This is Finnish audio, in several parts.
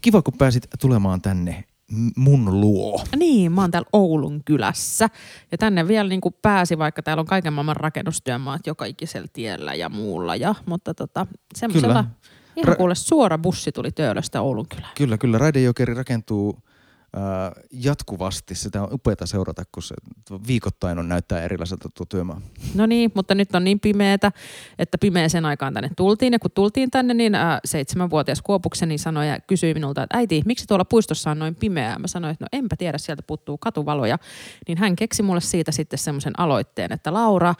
Kiva, kun pääsit tulemaan tänne mun luo. Niin, mä oon täällä Oulun kylässä. Ja tänne vielä niin kuin pääsi, vaikka täällä on kaiken maailman rakennustyömaat joka ikisellä tiellä ja muulla. Ja, mutta tota, semmoisella ihan Ra- kuule suora bussi tuli Töölöstä Oulun kylään. Kyllä, kyllä. Raidejokeri rakentuu jatkuvasti. Sitä on upeata seurata, kun se viikoittain on näyttää erilaiselta tuo työmaa. No niin, mutta nyt on niin pimeätä, että pimeäsen aikaan tänne tultiin. Ja kun tultiin tänne, niin äh, seitsemänvuotias Kuopukseni sanoi ja kysyi minulta, että äiti, miksi tuolla puistossa on noin pimeää? Mä sanoin, että no enpä tiedä, sieltä puuttuu katuvaloja. Niin hän keksi mulle siitä sitten semmoisen aloitteen, että Laura,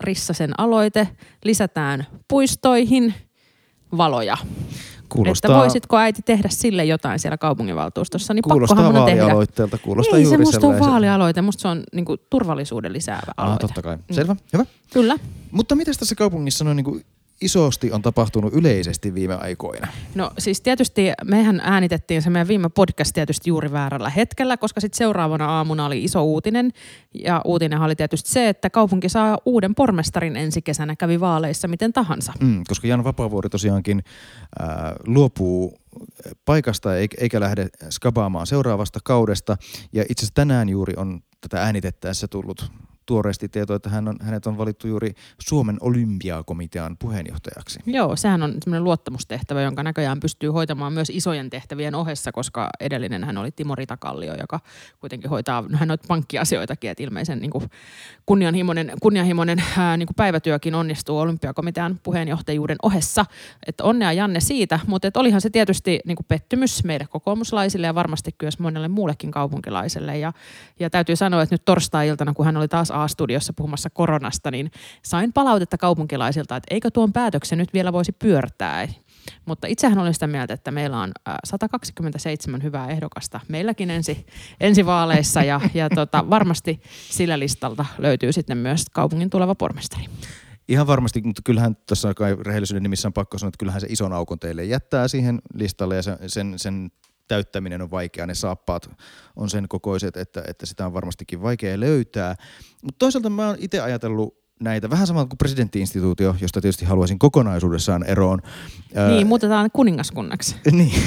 Rissasen aloite, lisätään puistoihin valoja. Kuulostaa, että voisitko äiti tehdä sille jotain siellä kaupunginvaltuustossa, niin kuulostaa vaalialoitteelta, tehdä. kuulostaa Ei, juuri se musta on vaalialoite, musta se on niin kuin, turvallisuuden lisäävä aloite. Ah, totta kai. Mm. Selvä, mm. hyvä. Kyllä. Mutta mitä tässä kaupungissa noin niin isosti on tapahtunut yleisesti viime aikoina? No siis tietysti mehän äänitettiin se meidän viime podcast tietysti juuri väärällä hetkellä, koska sitten seuraavana aamuna oli iso uutinen. Ja uutinen oli tietysti se, että kaupunki saa uuden pormestarin ensi kesänä, kävi vaaleissa miten tahansa. Mm, koska Jan Vapaavuori tosiaankin äh, luopuu paikasta eikä lähde skabaamaan seuraavasta kaudesta. Ja itse asiassa tänään juuri on tätä äänitettäessä tullut tuoreesti tietoa, että hän on, hänet on valittu juuri Suomen olympiakomitean puheenjohtajaksi. Joo, sehän on semmoinen luottamustehtävä, jonka näköjään pystyy hoitamaan myös isojen tehtävien ohessa, koska edellinen hän oli Timo Ritakallio, joka kuitenkin hoitaa hän noita pankkiasioitakin, että ilmeisen niin kuin kunnianhimoinen, kunnianhimoinen ää, niin kuin päivätyökin onnistuu olympiakomitean puheenjohtajuuden ohessa. Että onnea Janne siitä, mutta että olihan se tietysti niin kuin pettymys meille kokoomuslaisille ja varmasti myös monelle muullekin kaupunkilaiselle. Ja, ja täytyy sanoa, että nyt torstai-iltana, kun hän oli taas A-studiossa puhumassa koronasta, niin sain palautetta kaupunkilaisilta, että eikö tuon päätöksen nyt vielä voisi pyörtää. Mutta itsehän olen sitä mieltä, että meillä on 127 hyvää ehdokasta meilläkin ensi, ensi vaaleissa ja, ja tota, varmasti sillä listalta löytyy sitten myös kaupungin tuleva pormestari. Ihan varmasti, mutta kyllähän tässä kai rehellisyyden nimissä on pakko sanoa, että kyllähän se ison aukon teille jättää siihen listalle ja sen, sen, sen täyttäminen on vaikeaa, ne saappaat on sen kokoiset, että, että sitä on varmastikin vaikea löytää. Mutta toisaalta mä oon itse ajatellut näitä, vähän samalla kuin presidenttiinstituutio, josta tietysti haluaisin kokonaisuudessaan eroon. Niin, muutetaan kuningaskunnaksi. niin,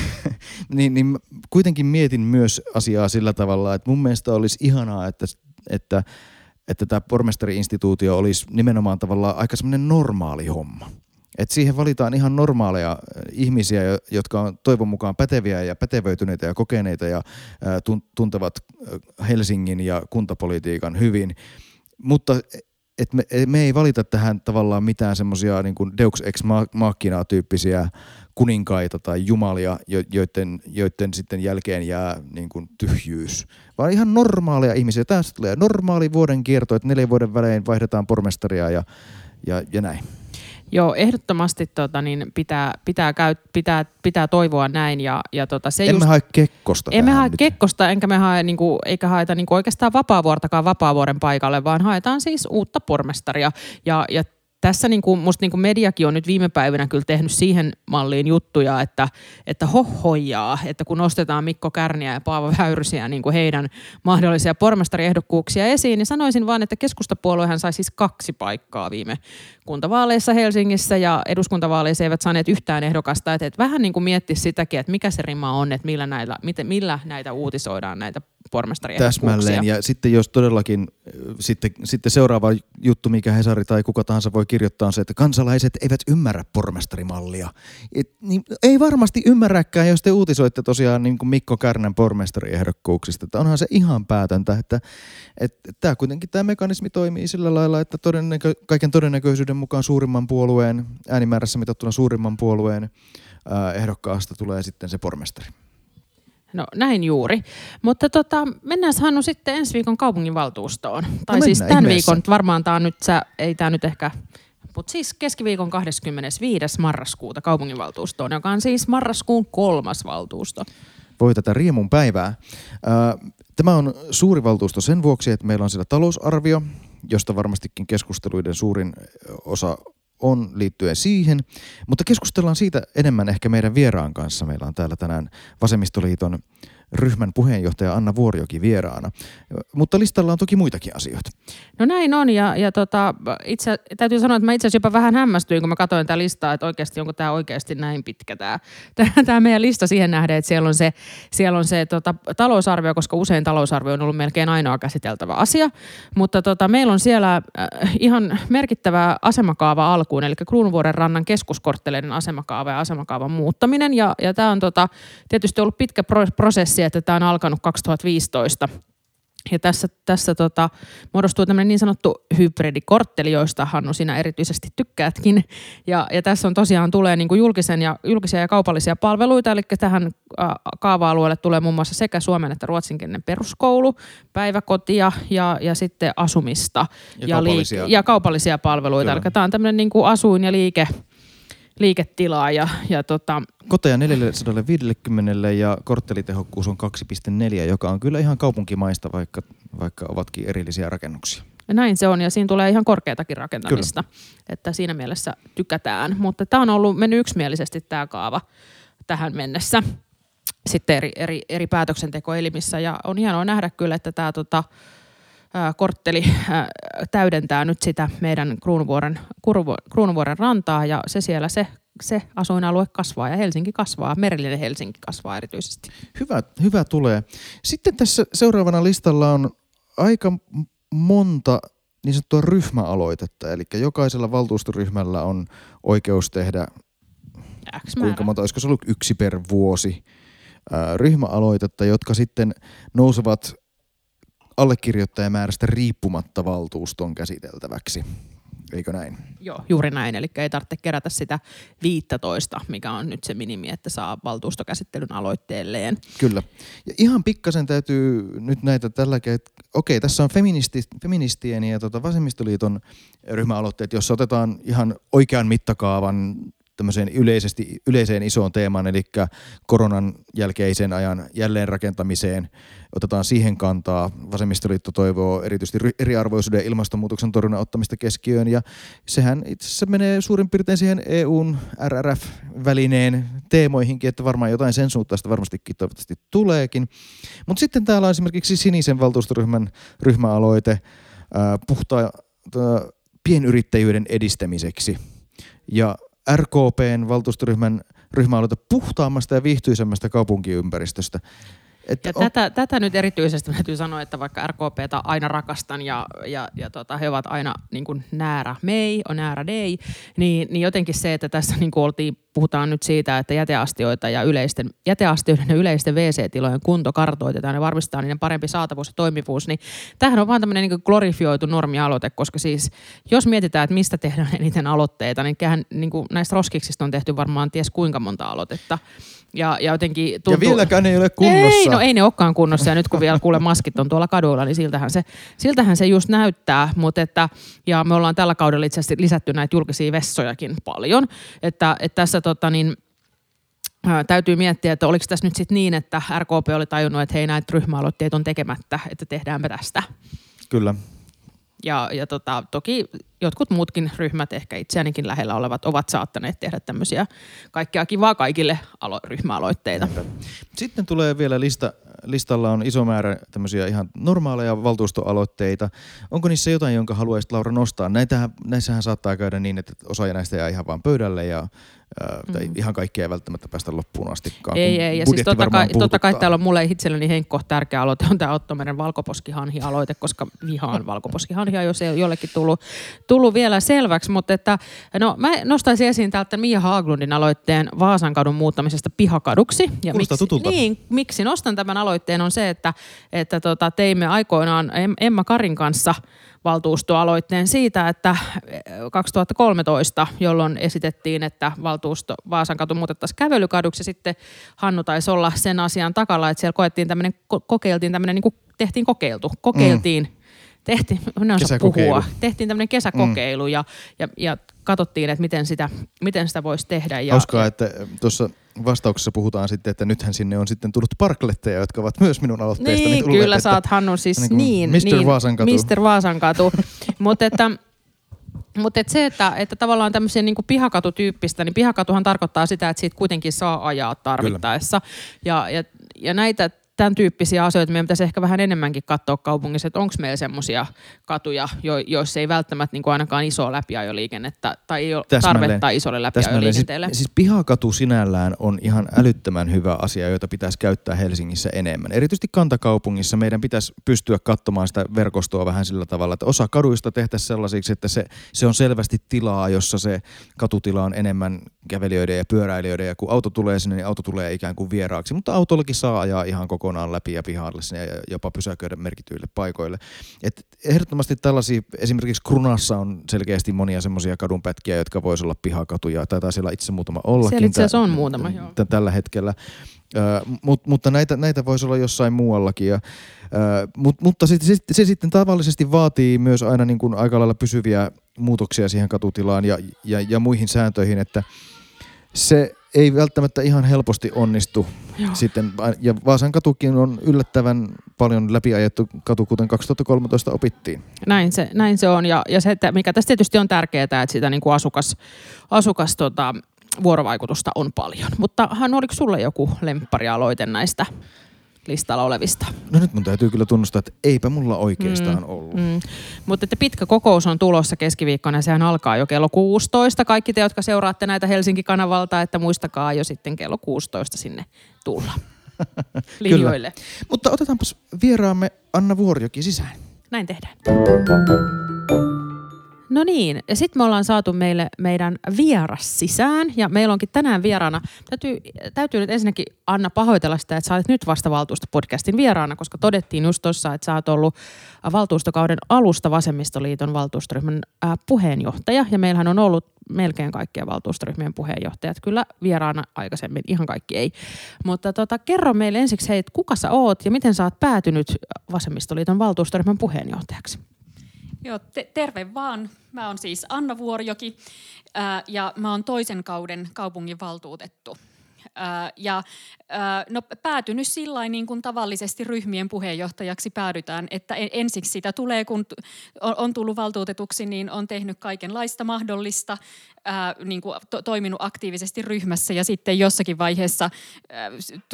niin, niin kuitenkin mietin myös asiaa sillä tavalla, että mun mielestä olisi ihanaa, että, että, että tämä pormestari-instituutio olisi nimenomaan tavallaan aika semmoinen normaali homma. Et siihen valitaan ihan normaaleja äh, ihmisiä, jotka on toivon mukaan päteviä ja pätevöityneitä ja kokeneita ja äh, tuntevat äh, Helsingin ja kuntapolitiikan hyvin. Mutta et me, me ei valita tähän tavallaan mitään semmoisia niin Deux ex machina tyyppisiä kuninkaita tai jumalia, joiden, joiden sitten jälkeen jää niin kuin tyhjyys, vaan ihan normaaleja ihmisiä. Tästä tulee normaali vuoden kierto, että neljän vuoden välein vaihdetaan pormestaria ja, ja, ja näin. Joo, ehdottomasti tota, niin pitää, pitää, käy, pitää, pitää toivoa näin. Ja, ja tota, se emme just, hae Kekkosta Emme hae nyt. Kekkosta, enkä me hae, niinku, eikä haeta niinku oikeastaan vapaavuortakaan vapaavuoren paikalle, vaan haetaan siis uutta pormestaria. Ja, ja tässä niin kuin, musta niin kuin mediakin on nyt viime päivinä kyllä tehnyt siihen malliin juttuja, että, että hohojaa, että kun nostetaan Mikko Kärniä ja Paavo Väyrysiä niin kuin heidän mahdollisia pormestariehdokkuuksia esiin, niin sanoisin vaan, että keskustapuoluehan sai siis kaksi paikkaa viime kuntavaaleissa Helsingissä ja eduskuntavaaleissa eivät saaneet yhtään ehdokasta. Että, että vähän niin kuin miettisi sitäkin, että mikä se rima on, että millä näitä, miten, millä näitä uutisoidaan, näitä Täsmälleen. Ja sitten jos todellakin, sitten, sitten seuraava juttu, mikä Hesari tai kuka tahansa voi kirjoittaa, on se, että kansalaiset eivät ymmärrä pormestarimallia. Et, niin, ei varmasti ymmärräkään, jos te uutisoitte tosiaan niin kuin Mikko Kärnän pormestariehdokkuuksista. Että onhan se ihan päätäntä, että, että tämä kuitenkin tämä mekanismi toimii sillä lailla, että todennäkö, kaiken todennäköisyyden mukaan suurimman puolueen, äänimäärässä mitattuna suurimman puolueen ehdokkaasta tulee sitten se pormestari. No näin juuri. Mutta tota, mennään Hannu sitten ensi viikon kaupunginvaltuustoon. Tai no siis tämän ihmeessä. viikon, varmaan tämä nyt, sä, ei tämä nyt ehkä, mutta siis keskiviikon 25. marraskuuta kaupunginvaltuustoon, joka on siis marraskuun kolmas valtuusto. Voi tätä riemun päivää. Tämä on suuri valtuusto sen vuoksi, että meillä on siellä talousarvio, josta varmastikin keskusteluiden suurin osa on liittyen siihen, mutta keskustellaan siitä enemmän ehkä meidän vieraan kanssa. Meillä on täällä tänään Vasemmistoliiton ryhmän puheenjohtaja Anna Vuorioki vieraana. Mutta listalla on toki muitakin asioita. No näin on ja, ja tota, itse, täytyy sanoa, että mä itse asiassa jopa vähän hämmästyin, kun mä katsoin tätä listaa, että oikeasti onko tämä oikeasti näin pitkä tämä, tämä meidän lista siihen nähden, että siellä on se, siellä on se tota, talousarvio, koska usein talousarvio on ollut melkein ainoa käsiteltävä asia, mutta tota, meillä on siellä äh, ihan merkittävä asemakaava alkuun, eli Kruunuvuoren rannan keskuskortteleiden asemakaava ja asemakaavan muuttaminen ja, ja tämä on tota, tietysti ollut pitkä prosessi, että tämä on alkanut 2015 ja tässä, tässä tota, muodostuu tämmöinen niin sanottu hybridikortteli, joista Hannu sinä erityisesti tykkäätkin. Ja, ja tässä on tosiaan tulee niin kuin julkisen ja, julkisia ja kaupallisia palveluita, eli tähän äh, kaava-alueelle tulee muun muassa sekä suomen että ruotsinkielinen peruskoulu, päiväkotia ja, ja sitten asumista ja, ja, kaupallisia. Liike, ja kaupallisia palveluita. Kyllä. Eli tämä on tämmöinen niin kuin asuin- ja liike, liiketilaa. Ja, ja tota... Koteja 450 ja korttelitehokkuus on 2,4, joka on kyllä ihan kaupunkimaista, vaikka, vaikka ovatkin erillisiä rakennuksia. Ja näin se on ja siinä tulee ihan korkeatakin rakentamista, kyllä. että siinä mielessä tykätään. Mutta tämä on ollut mennyt yksimielisesti tämä kaava tähän mennessä sitten eri, eri, eri päätöksentekoelimissä ja on hienoa nähdä kyllä, että tämä tota, kortteli täydentää nyt sitä meidän Kruunuvuoren, Kruunuvuoren rantaa ja se siellä se, se asuinalue kasvaa ja Helsinki kasvaa, merellinen Helsinki kasvaa erityisesti. Hyvä, hyvä tulee. Sitten tässä seuraavana listalla on aika monta niin sanottua ryhmäaloitetta, eli jokaisella valtuustoryhmällä on oikeus tehdä, X kuinka monta, olisiko se ollut yksi per vuosi, ryhmäaloitetta, jotka sitten nousevat allekirjoittajamäärästä riippumatta valtuuston käsiteltäväksi. Eikö näin? Joo, juuri näin. Eli ei tarvitse kerätä sitä 15, mikä on nyt se minimi, että saa valtuustokäsittelyn aloitteelleen. Kyllä. Ja ihan pikkasen täytyy nyt näitä tällä että okei, tässä on feministi, feministien ja tota vasemmistoliiton ryhmäaloitteet, jossa otetaan ihan oikean mittakaavan tämmöiseen yleisesti, yleiseen isoon teemaan, eli koronan jälkeisen ajan jälleenrakentamiseen. Otetaan siihen kantaa. Vasemmistoliitto toivoo erityisesti eriarvoisuuden ja ilmastonmuutoksen torjunnan ottamista keskiöön, ja sehän itse asiassa menee suurin piirtein siihen EUn RRF-välineen teemoihinkin, että varmaan jotain sen suuntaista varmastikin toivottavasti tuleekin. Mutta sitten täällä on esimerkiksi sinisen valtuustoryhmän ryhmäaloite puhtaa pienyrittäjyyden edistämiseksi. Ja RKPn valtuustoryhmän ryhmäaloite puhtaammasta ja viihtyisemmästä kaupunkiympäristöstä. Että ja on... tätä, tätä nyt erityisesti täytyy sanoa, että vaikka RKPtä aina rakastan ja, ja, ja tota, he ovat aina niin kuin näärä mei, on näärä dei, niin, niin jotenkin se, että tässä niin kuin oltiin, puhutaan nyt siitä, että jäteastioita ja yleisten, jäteastioiden ja yleisten WC-tilojen kunto kartoitetaan ja varmistetaan niiden parempi saatavuus ja toimivuus, niin tämähän on vaan tämmöinen niin glorifioitu normialoite, koska siis jos mietitään, että mistä tehdään eniten aloitteita, niin, kään, niin kuin näistä roskiksista on tehty varmaan ties kuinka monta aloitetta. Ja, ja jotenkin tuntuu... Ja vieläkään ei ole kunnossa. Ei, no ei ne olekaan kunnossa. Ja nyt kun vielä kuule maskit on tuolla kaduilla, niin siltähän se, siltähän se just näyttää. Mutta että, ja me ollaan tällä kaudella itse asiassa lisätty näitä julkisia vessojakin paljon. Että, että tässä tota niin, ää, täytyy miettiä, että oliko tässä nyt sitten niin, että RKP oli tajunnut, että hei näitä ryhmäaloitteet on tekemättä, että tehdäänpä tästä. Kyllä. Ja, ja tota, toki jotkut muutkin ryhmät, ehkä itseänikin lähellä olevat, ovat saattaneet tehdä tämmöisiä kaikkea kivaa kaikille alo- ryhmäaloitteita. Sitten tulee vielä lista, listalla on iso määrä tämmöisiä ihan normaaleja valtuustoaloitteita. Onko niissä jotain, jonka haluaisit Laura nostaa? Näitähän, näissähän saattaa käydä niin, että osa näistä jää ihan vaan pöydälle ja Mm. Tai ihan kaikkea ei välttämättä päästä loppuun asti. Ei, ei. Ja siis totta kai, totta kai täällä on mulle itselleni Henkko tärkeä aloite, on tämä Otto Meren valkoposkihanhi-aloite, koska vihaan valkoposkihanhia, jos ei ole jollekin tullut, tullut vielä selväksi. Mutta että, no, mä nostaisin esiin täältä Mia Haaglundin aloitteen Vaasankadun muuttamisesta pihakaduksi. Ja miksi, tutulta. Niin, miksi nostan tämän aloitteen on se, että, että tota, teimme aikoinaan Emma Karin kanssa – valtuustoaloitteen siitä, että 2013, eh, jolloin esitettiin, että valtuusto Vaasan katu muutettaisiin kävelykaduksi. Sitten Hannu taisi olla sen asian takalla, että siellä koettiin tämmöinen, kokeiltiin tämmöinen, niin kuin tehtiin kokeiltu, kokeiltiin mm tehtiin, puhua, tehtiin tämmöinen kesäkokeilu mm. ja, ja, ja katsottiin, että miten sitä, miten sitä voisi tehdä. Ja, Hauskaa, että tuossa vastauksessa puhutaan sitten, että nythän sinne on sitten tullut parkletteja, jotka ovat myös minun aloitteestani niin, tulleet. kyllä sä oot Hannu siis niin, niin Mr. Niin, Vaasankatu. Mr. Vaasankatu. Mutta että mutta et se, että, että tavallaan tämmöisen niin pihakatutyyppistä, niin pihakatuhan tarkoittaa sitä, että siitä kuitenkin saa ajaa tarvittaessa. Ja, ja, ja näitä tämän tyyppisiä asioita. Meidän pitäisi ehkä vähän enemmänkin katsoa kaupungissa, että onko meillä semmoisia katuja, jo, joissa ei välttämättä niin kuin ainakaan isoa läpiajoliikennettä tai ei ole Täsmälleen. tarvetta isolle läpiajoliikenteelle. Siis, siis pihakatu sinällään on ihan älyttömän hyvä asia, jota pitäisi käyttää Helsingissä enemmän. Erityisesti kantakaupungissa meidän pitäisi pystyä katsomaan sitä verkostoa vähän sillä tavalla, että osa kaduista tehtäisiin sellaisiksi, että se, se on selvästi tilaa, jossa se katutila on enemmän kävelijöiden ja pyöräilijöiden ja kun auto tulee sinne, niin auto tulee ikään kuin vieraaksi, mutta autollakin saa ajaa ihan kokonaan läpi ja pihalle sinne ja jopa pysäköidä merkityille paikoille. Et ehdottomasti tällaisia, esimerkiksi Krunassa on selkeästi monia semmoisia kadunpätkiä, jotka voisi olla pihakatuja, tai siellä itse muutama ollakin. Siellä itse asiassa on muutama, joo. t- tällä hetkellä. Ö, mut, mutta näitä, näitä voisi olla jossain muuallakin. Ja, ö, mut, mutta se, se, se sitten tavallisesti vaatii myös aina niin kuin aika lailla pysyviä muutoksia siihen katutilaan ja, ja, ja muihin sääntöihin, että se ei välttämättä ihan helposti onnistu Joo. sitten. Ja Vaasan katukin on yllättävän paljon läpiajettu katu, kuten 2013 opittiin. Näin se, näin se on. Ja, ja se, että mikä tässä tietysti on tärkeää, että sitä niin kuin asukas, asukas tota, vuorovaikutusta on paljon. Mutta Han, oliko sulla joku lempparialoite näistä listalla olevista? No nyt mun täytyy kyllä tunnustaa, että eipä mulla oikeastaan mm. ollut. Mm. Mutta että pitkä kokous on tulossa keskiviikkona ja sehän alkaa jo kello 16. Kaikki te, jotka seuraatte näitä Helsinki-kanavalta, että muistakaa jo sitten kello 16 sinne tulla linjoille. Mutta otetaanpas vieraamme Anna Vuorjoki sisään. Näin tehdään. No niin, ja sitten me ollaan saatu meille meidän vieras sisään, ja meillä onkin tänään vieraana, täytyy, täytyy nyt ensinnäkin Anna pahoitella sitä, että sä olet nyt vasta valtuustopodcastin vieraana, koska todettiin just tuossa, että sä oot ollut valtuustokauden alusta Vasemmistoliiton valtuustoryhmän äh, puheenjohtaja, ja meillähän on ollut melkein kaikkien valtuustoryhmien puheenjohtajat kyllä vieraana aikaisemmin, ihan kaikki ei. Mutta tota, kerro meille ensiksi, hei, kuka sä oot ja miten sä oot päätynyt Vasemmistoliiton valtuustoryhmän puheenjohtajaksi? Joo, te- terve vaan. Mä oon siis Anna Vuorjoki ää, ja mä oon toisen kauden kaupunginvaltuutettu. Ää, ja no, päätynyt sillä niin kuin tavallisesti ryhmien puheenjohtajaksi päädytään, että en, ensiksi sitä tulee, kun on, on tullut valtuutetuksi, niin on tehnyt kaikenlaista mahdollista, ää, niin kuin to, toiminut aktiivisesti ryhmässä ja sitten jossakin vaiheessa ää,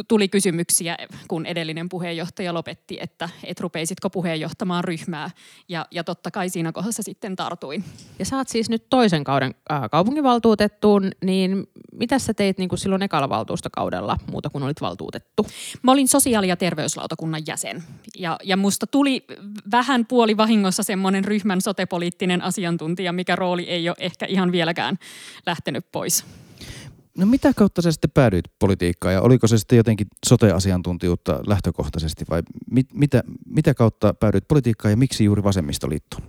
tuli kysymyksiä, kun edellinen puheenjohtaja lopetti, että et rupeisitko puheenjohtamaan ryhmää ja, ja totta kai siinä kohdassa sitten tartuin. Ja sä oot siis nyt toisen kauden äh, kaupunginvaltuutettuun, niin mitä sä teit niin kuin silloin ekalla valtuustokaudella muuta kuin olit valtuutettu? Mä olin sosiaali- ja terveyslautakunnan jäsen ja, ja musta tuli vähän puoli vahingossa semmoinen ryhmän sotepoliittinen asiantuntija, mikä rooli ei ole ehkä ihan vieläkään lähtenyt pois. No mitä kautta sä sitten päädyit politiikkaan ja oliko se sitten jotenkin sote-asiantuntijuutta lähtökohtaisesti vai mit, mitä, mitä kautta päädyit politiikkaan ja miksi juuri vasemmistoliittoon?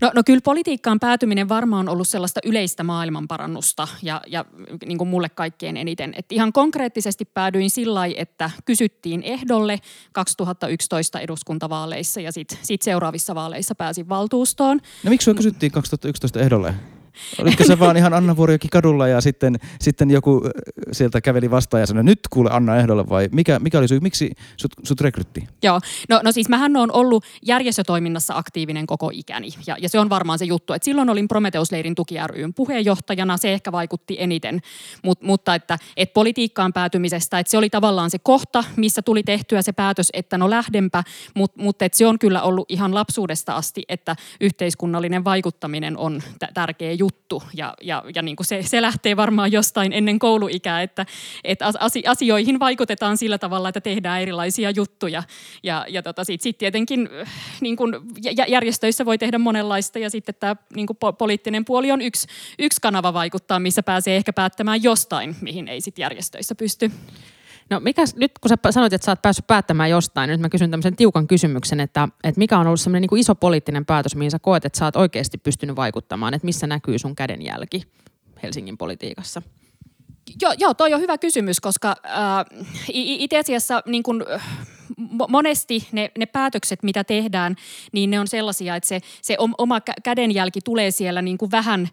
No, no kyllä politiikkaan päätyminen varmaan on ollut sellaista yleistä maailmanparannusta ja, ja niin kuin mulle kaikkein eniten. Et ihan konkreettisesti päädyin sillä että kysyttiin ehdolle 2011 eduskuntavaaleissa ja sitten sit seuraavissa vaaleissa pääsin valtuustoon. No miksi sua kysyttiin 2011 ehdolle? Oliko se vaan ihan Anna Vuorjoki kadulla ja sitten, sitten joku sieltä käveli vastaan ja sanoi, nyt kuule Anna ehdolle vai mikä, mikä oli syy, miksi sut, sut rekryttiin? Joo, no, no siis mähän on ollut järjestötoiminnassa aktiivinen koko ikäni ja, ja se on varmaan se juttu, että silloin olin Prometeusleirin tuki ryn puheenjohtajana, se ehkä vaikutti eniten, Mut, mutta että et politiikkaan päätymisestä, että se oli tavallaan se kohta, missä tuli tehtyä se päätös, että no lähdenpä, mutta mut, et se on kyllä ollut ihan lapsuudesta asti, että yhteiskunnallinen vaikuttaminen on t- tärkeä juttu ja, ja, ja niin kuin se, se lähtee varmaan jostain ennen kouluikää, että, että asioihin vaikutetaan sillä tavalla, että tehdään erilaisia juttuja ja, ja tota, sitten sit tietenkin niin kuin järjestöissä voi tehdä monenlaista ja sitten tämä niin kuin poliittinen puoli on yksi, yksi kanava vaikuttaa, missä pääsee ehkä päättämään jostain, mihin ei sitten järjestöissä pysty. No mikä, nyt kun sä sanoit, että sä oot päässyt päättämään jostain, nyt mä kysyn tämmöisen tiukan kysymyksen, että, että mikä on ollut semmoinen niin kuin iso poliittinen päätös, mihin sä koet, että sä oot oikeasti pystynyt vaikuttamaan, että missä näkyy sun kädenjälki Helsingin politiikassa? Joo, joo, toi on hyvä kysymys, koska äh, itse asiassa niin kun, monesti ne, ne päätökset, mitä tehdään, niin ne on sellaisia, että se, se oma kädenjälki tulee siellä niin kuin vähän,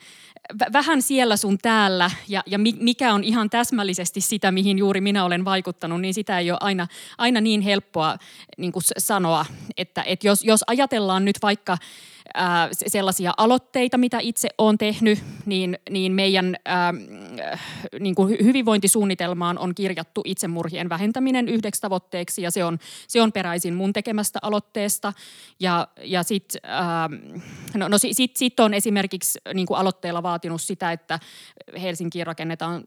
vähän siellä sun täällä ja, ja mikä on ihan täsmällisesti sitä, mihin juuri minä olen vaikuttanut, niin sitä ei ole aina, aina niin helppoa niin kuin sanoa, että, että jos, jos ajatellaan nyt vaikka ää, sellaisia aloitteita, mitä itse olen tehnyt, niin, niin meidän ää, niin kuin hyvinvointisuunnitelmaan on kirjattu itsemurhien vähentäminen yhdeksi tavoitteeksi ja se on, se on peräisin mun tekemästä aloitteesta. Ja, ja sitten no, no sit, sit on esimerkiksi niin kuin aloitteella vaatinut sitä, että Helsinkiin rakennetaan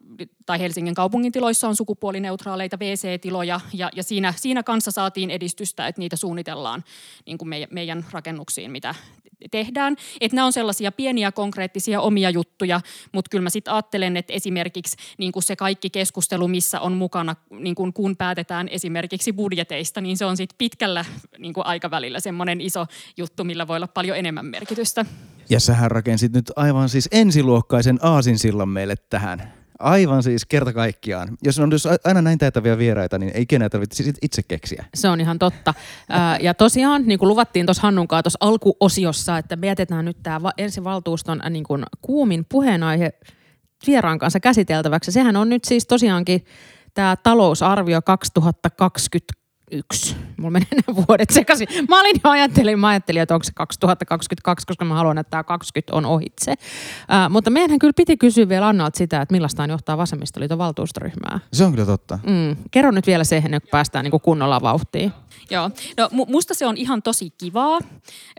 tai Helsingin kaupungin tiloissa on sukupuolineutraaleita WC-tiloja ja, ja siinä, siinä kanssa saatiin edistystä, että niitä suunnitellaan niin kuin meidän, meidän rakennuksiin, mitä tehdään. Että nämä on sellaisia pieniä konkreettisia omia juttuja, mutta kyllä mä sitten ajattelen, että esimerkiksi niin kuin se kaikki keskustelu, missä on mukana, niin kuin kun päätetään esimerkiksi budjeteista, niin se on sitten pitkällä niin kuin aikavälillä semmoinen iso juttu, millä voi olla paljon enemmän merkitystä. Ja sähän rakensit nyt aivan siis ensiluokkaisen aasinsillan meille tähän. Aivan siis kerta kaikkiaan. Jos on jos aina näin taitavia vieraita, niin ei ikinä tarvitse itse keksiä. Se on ihan totta. ja tosiaan, niin kuin luvattiin tuossa Hannunkaan tuossa alkuosiossa, että me jätetään nyt tämä ensivaltuuston niin kuin kuumin puheenaihe vieraan kanssa käsiteltäväksi. Sehän on nyt siis tosiaankin tämä talousarvio 2020 yksi. Mulla menee ne vuodet sekaisin. Mä olin jo ajattelin, mä ajattelin, että onko se 2022, koska mä haluan, että tämä 20 on ohitse. Äh, mutta meidänhän kyllä piti kysyä vielä Annalta sitä, että millaista on johtaa vasemmistoliiton valtuustoryhmää. Se on kyllä totta. Mm. Kerro nyt vielä se, ennen kuin päästään niin kuin kunnolla vauhtiin. Joo, no musta se on ihan tosi kivaa.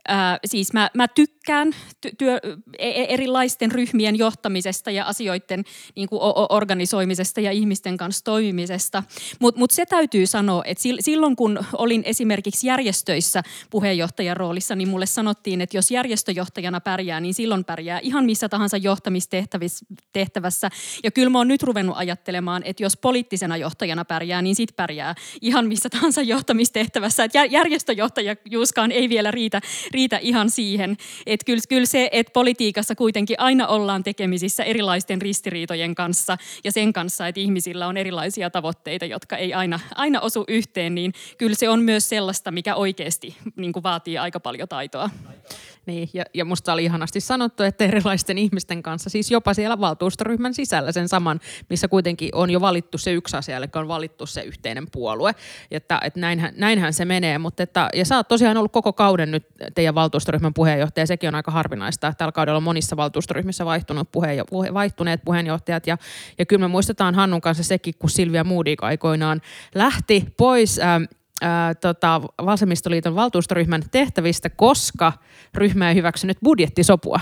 Äh, siis mä, mä tykkään ty- työ, e, e, erilaisten ryhmien johtamisesta ja asioiden niin kuin organisoimisesta ja ihmisten kanssa toimimisesta. Mutta mut se täytyy sanoa, että silloin kun olin esimerkiksi järjestöissä puheenjohtajan roolissa, niin mulle sanottiin, että jos järjestöjohtajana pärjää, niin silloin pärjää ihan missä tahansa johtamistehtävässä. Ja kyllä mä oon nyt ruvennut ajattelemaan, että jos poliittisena johtajana pärjää, niin sit pärjää ihan missä tahansa johtamistehtävässä. Että järjestöjohtaja Juuskaan ei vielä riitä, riitä ihan siihen. Että kyllä, kyllä se, että politiikassa kuitenkin aina ollaan tekemisissä erilaisten ristiriitojen kanssa ja sen kanssa, että ihmisillä on erilaisia tavoitteita, jotka ei aina, aina osu yhteen, niin kyllä se on myös sellaista, mikä oikeasti niin kuin vaatii aika paljon taitoa. Niin, ja, ja musta oli ihanasti sanottu, että erilaisten ihmisten kanssa, siis jopa siellä valtuustoryhmän sisällä sen saman, missä kuitenkin on jo valittu se yksi asia, eli on valittu se yhteinen puolue. Että, että näinhän, näinhän se menee, mutta että, ja sä oot tosiaan ollut koko kauden nyt teidän valtuustoryhmän puheenjohtaja, sekin on aika harvinaista. Tällä kaudella on monissa valtuustoryhmissä vaihtunut puheenjo- puhe, vaihtuneet puheenjohtajat, ja, ja kyllä me muistetaan Hannun kanssa sekin, kun Silvia Moodik aikoinaan lähti pois ähm, ää, tota, Vasemmistoliiton valtuustoryhmän tehtävistä, koska ryhmä ei hyväksynyt budjettisopua.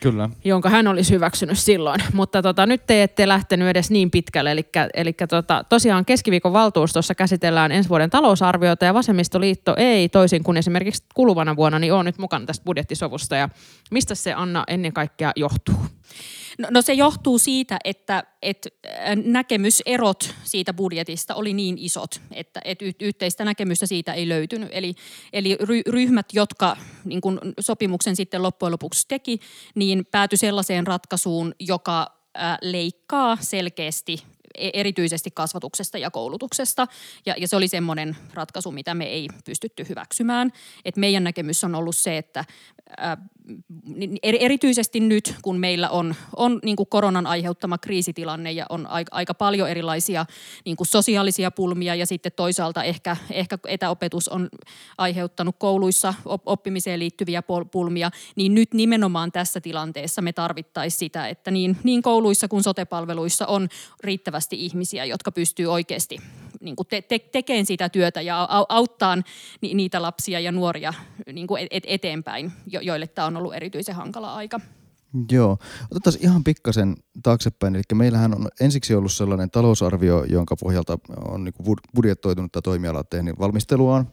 Kyllä. Jonka hän olisi hyväksynyt silloin. Mutta tota, nyt te ette lähtenyt edes niin pitkälle. Eli, eli tota, tosiaan keskiviikon valtuustossa käsitellään ensi vuoden talousarviota ja vasemmistoliitto ei toisin kuin esimerkiksi kuluvana vuonna niin on nyt mukana tästä budjettisovusta. Ja mistä se Anna ennen kaikkea johtuu? No, no se johtuu siitä, että, että näkemyserot siitä budjetista oli niin isot, että, että yhteistä näkemystä siitä ei löytynyt. Eli, eli ryhmät, jotka niin kun sopimuksen sitten loppujen lopuksi teki, niin päätyi sellaiseen ratkaisuun, joka leikkaa selkeästi erityisesti kasvatuksesta ja koulutuksesta. Ja, ja se oli semmoinen ratkaisu, mitä me ei pystytty hyväksymään. Et meidän näkemys on ollut se, että erityisesti nyt, kun meillä on, on niin kuin koronan aiheuttama kriisitilanne ja on aika, aika paljon erilaisia niin kuin sosiaalisia pulmia ja sitten toisaalta ehkä, ehkä etäopetus on aiheuttanut kouluissa oppimiseen liittyviä pulmia, niin nyt nimenomaan tässä tilanteessa me tarvittaisiin sitä, että niin, niin kouluissa kuin sotepalveluissa on riittävästi ihmisiä, jotka pystyy oikeasti niin kuin te, te, tekemään sitä työtä ja auttaa niitä lapsia ja nuoria niin kuin et, eteenpäin, joille tämä on ollut erityisen hankala aika. Joo. Otetaan ihan pikkasen taaksepäin. Eli meillähän on ensiksi ollut sellainen talousarvio, jonka pohjalta on niin budjettoitunut tämä toimiala tehnyt valmisteluaan.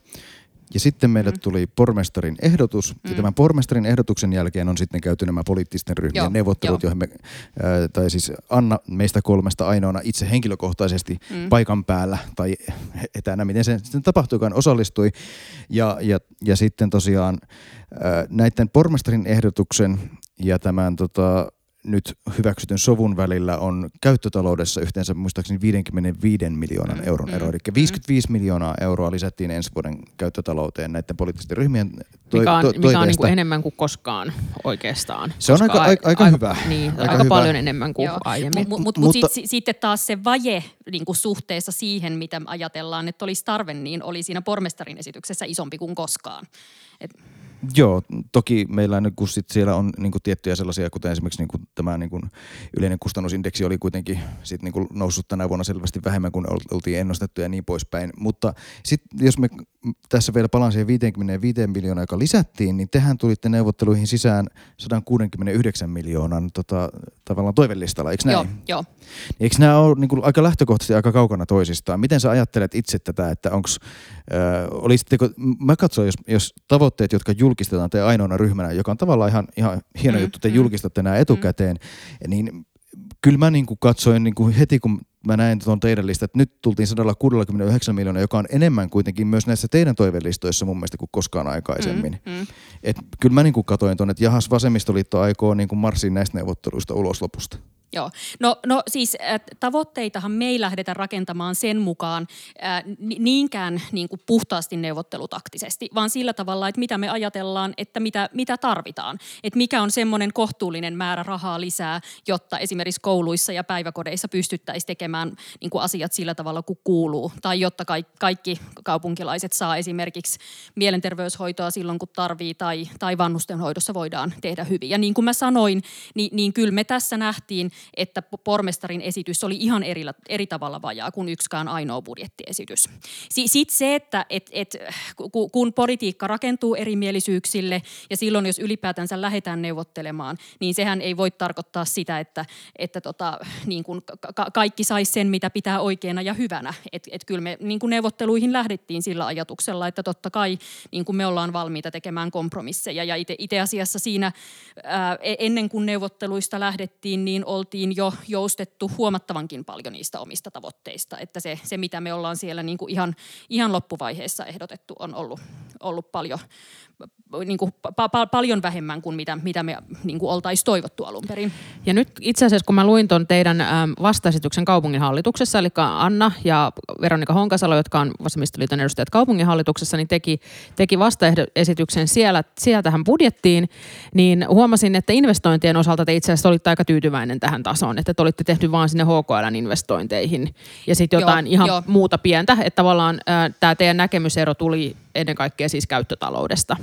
Ja sitten meille mm. tuli pormestarin ehdotus, mm. ja tämän pormestarin ehdotuksen jälkeen on sitten käyty nämä poliittisten ryhmien Joo, neuvottelut, jo. joihin me, äh, tai siis Anna meistä kolmesta ainoana itse henkilökohtaisesti mm. paikan päällä tai etänä, miten se sitten tapahtuikaan, osallistui. Ja, ja, ja sitten tosiaan äh, näiden pormestarin ehdotuksen ja tämän tota, nyt hyväksytyn sovun välillä on käyttötaloudessa yhteensä muistaakseni 55 miljoonan mm, euron mm, ero. Eli 55 mm. miljoonaa euroa lisättiin ensi vuoden käyttötalouteen näiden poliittisten ryhmien to- mikä on, to- mikä on niin kuin enemmän kuin koskaan oikeastaan. Se on aika, aika, aika hyvä. Niin, aika, aika hyvä. paljon enemmän kuin Joo. aiemmin. M- m- mutta mutta sit, sitten taas se vaje niin kuin suhteessa siihen, mitä ajatellaan, että olisi tarve, niin oli siinä pormestarin esityksessä isompi kuin koskaan. Et Joo, toki meillä niin kun sit siellä on niin kuin tiettyjä sellaisia, kuten esimerkiksi niin kuin tämä niin kuin yleinen kustannusindeksi oli kuitenkin sit niin kuin noussut tänä vuonna selvästi vähemmän kuin oltiin ennustettu ja niin poispäin. Mutta sitten jos me tässä vielä palaan siihen 55 miljoonaa, joka lisättiin, niin tehän tulitte neuvotteluihin sisään 169 miljoonan tota, tavallaan toivellistalla, eikö näin? Joo, joo. Eikö nämä ole niin kuin, aika lähtökohtaisesti aika kaukana toisistaan? Miten sä ajattelet itse tätä, että onko, äh, olisitteko, mä katsoin, jos, jos tavoitteet, jotka julkistetaan te ainoana ryhmänä, joka on tavallaan ihan, ihan hieno mm, juttu, te mm, julkistatte nämä etukäteen, mm. niin kyllä mä niin kuin katsoin niin kuin heti, kun mä näin tuon teidän listat, että nyt tultiin 169 miljoonaa, joka on enemmän kuitenkin myös näissä teidän toivelistoissa mun mielestä kuin koskaan aikaisemmin. Mm, mm. Et kyllä mä niin kuin katoin tuonne, että jahas vasemmistoliitto aikoo niin kuin marssin näistä neuvotteluista ulos lopusta. Joo. No, no siis äh, tavoitteitahan me ei lähdetä rakentamaan sen mukaan äh, niinkään niin kuin puhtaasti neuvottelutaktisesti, vaan sillä tavalla, että mitä me ajatellaan, että mitä, mitä tarvitaan. Että mikä on semmoinen kohtuullinen määrä rahaa lisää, jotta esimerkiksi kouluissa ja päiväkodeissa pystyttäisiin tekemään niin kuin asiat sillä tavalla kuin kuuluu. Tai jotta kaikki, kaikki kaupunkilaiset saa esimerkiksi mielenterveyshoitoa silloin, kun tarvii, tai, tai vanhustenhoidossa voidaan tehdä hyvin. Ja niin kuin mä sanoin, niin, niin kyllä me tässä nähtiin, että pormestarin esitys oli ihan eri, eri tavalla vajaa kuin yksikään ainoa budjettiesitys. Sitten se, että et, et, kun politiikka rakentuu erimielisyyksille ja silloin jos ylipäätänsä lähdetään neuvottelemaan, niin sehän ei voi tarkoittaa sitä, että, että tota, niin kuin ka- kaikki saisi sen, mitä pitää oikeana ja hyvänä. Et, et kyllä me niin kuin neuvotteluihin lähdettiin sillä ajatuksella, että totta kai niin kuin me ollaan valmiita tekemään kompromisseja. Ja itse asiassa siinä ää, e-, ennen kuin neuvotteluista lähdettiin, niin oltiin jo joustettu huomattavankin paljon niistä omista tavoitteista. Että se, se mitä me ollaan siellä niin kuin ihan, ihan loppuvaiheessa ehdotettu, on ollut, ollut paljon, niin kuin, pa- pa- paljon vähemmän kuin mitä, mitä me niin kuin oltaisiin toivottu alun perin. Ja nyt itse asiassa, kun mä luin tuon teidän vastaesityksen kaupunginhallituksessa, eli Anna ja Veronika Honkasalo, jotka on vasemmistoliiton edustajat kaupunginhallituksessa, niin teki, teki vastaesityksen siellä, sieltähän budjettiin, niin huomasin, että investointien osalta te itse asiassa olitte aika tyytyväinen tähän tasoon, että te olitte tehty vaan sinne HKLn investointeihin ja sitten jotain joo, ihan joo. muuta pientä, että tavallaan äh, tämä teidän näkemysero tuli ennen kaikkea siis käyttötaloudesta.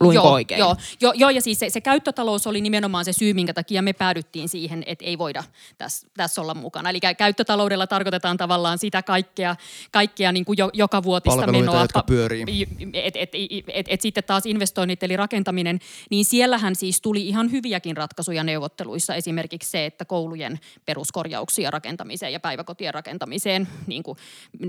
Luinko joo, oikein? Joo, joo, joo, ja siis se, se käyttötalous oli nimenomaan se syy, minkä takia me päädyttiin siihen, että ei voida tässä, tässä olla mukana. Eli käyttötaloudella tarkoitetaan tavallaan sitä kaikkea, kaikkea niin kuin jo, joka vuotista Palveluita, menoa. jotka pyörii. Et, et, et, et, et sitten taas investoinnit eli rakentaminen, niin siellähän siis tuli ihan hyviäkin ratkaisuja neuvotteluissa. Esimerkiksi se, että koulujen peruskorjauksia rakentamiseen ja päiväkotien rakentamiseen, niin kuin,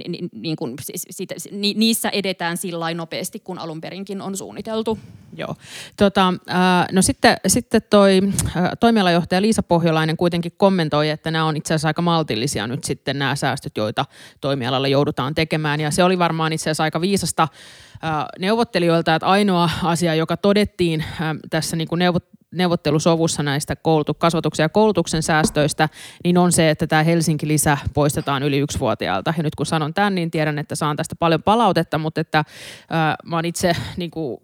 niin, niin kuin, sit, niissä edetään sillä nopeasti, kun alun perinkin on suunniteltu. Joo. Tota, äh, no sitten, sitten toi äh, toimialajohtaja Liisa Pohjolainen kuitenkin kommentoi, että nämä on itse asiassa aika maltillisia nyt sitten nämä säästöt, joita toimialalla joudutaan tekemään. Ja se oli varmaan itse asiassa aika viisasta äh, neuvottelijoilta, että ainoa asia, joka todettiin tässä niin kuin neuvot, neuvottelusovussa näistä koulutu- kasvatuksen ja koulutuksen säästöistä, niin on se, että tämä Helsinki-lisä poistetaan yli yksivuotiaalta. Ja nyt kun sanon tämän, niin tiedän, että saan tästä paljon palautetta, mutta että äh, mä oon itse niin kuin,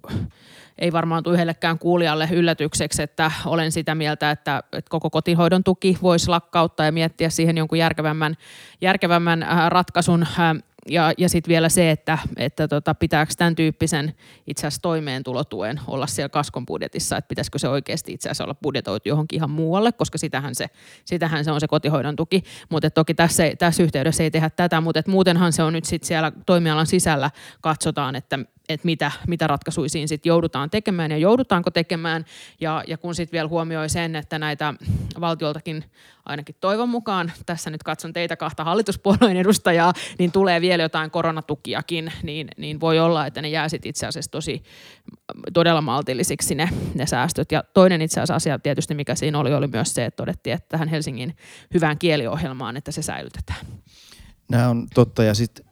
ei varmaan tule yhdellekään kuulijalle yllätykseksi, että olen sitä mieltä, että, että koko kotihoidon tuki voisi lakkauttaa ja miettiä siihen jonkun järkevämmän, järkevämmän ratkaisun ja, ja sitten vielä se, että, että tota, pitääkö tämän tyyppisen itse asiassa toimeentulotuen olla siellä kaskon budjetissa, että pitäisikö se oikeasti itse asiassa olla budjetoitu johonkin ihan muualle, koska sitähän se, sitähän se on se kotihoidon tuki. Mutta toki tässä, tässä yhteydessä ei tehdä tätä, mutta muutenhan se on nyt sitten siellä toimialan sisällä katsotaan, että että mitä, mitä ratkaisuja siinä sitten joudutaan tekemään ja joudutaanko tekemään. Ja, ja kun sitten vielä huomioi sen, että näitä valtioltakin ainakin toivon mukaan, tässä nyt katson teitä kahta hallituspuolueen edustajaa, niin tulee vielä jotain koronatukiakin, niin, niin voi olla, että ne jää sitten itse asiassa tosi todella maltillisiksi ne, ne säästöt. Ja toinen itse asiassa asia tietysti, mikä siinä oli, oli myös se, että todettiin, että tähän Helsingin hyvään kieliohjelmaan, että se säilytetään. Nämä on totta ja sitten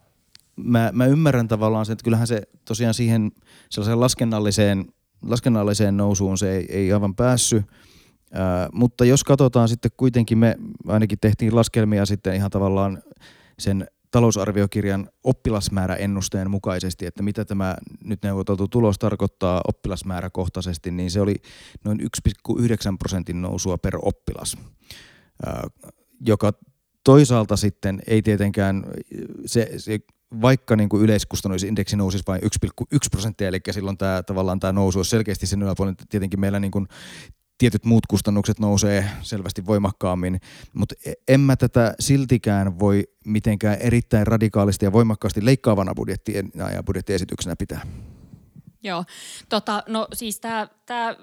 mä, mä ymmärrän tavallaan sen, että kyllähän se tosiaan siihen sellaiseen laskennalliseen, laskennalliseen nousuun se ei, ei aivan päässyt. Ää, mutta jos katsotaan sitten kuitenkin, me ainakin tehtiin laskelmia sitten ihan tavallaan sen talousarviokirjan oppilasmääräennusteen mukaisesti, että mitä tämä nyt neuvoteltu tulos tarkoittaa oppilasmääräkohtaisesti, niin se oli noin 1,9 prosentin nousua per oppilas, joka toisaalta sitten ei tietenkään, se, se vaikka niin kuin yleiskustannusindeksi nousisi vain 1,1 prosenttia, eli silloin tämä, tavallaan tämä nousu olisi selkeästi sen yläpuolella. Tietenkin meillä niin kuin tietyt muut kustannukset nousee selvästi voimakkaammin, mutta e- en mä tätä siltikään voi mitenkään erittäin radikaalisti ja voimakkaasti leikkaavana budjettien ja budjettiesityksenä pitää. Joo, tota, no siis tämä tämä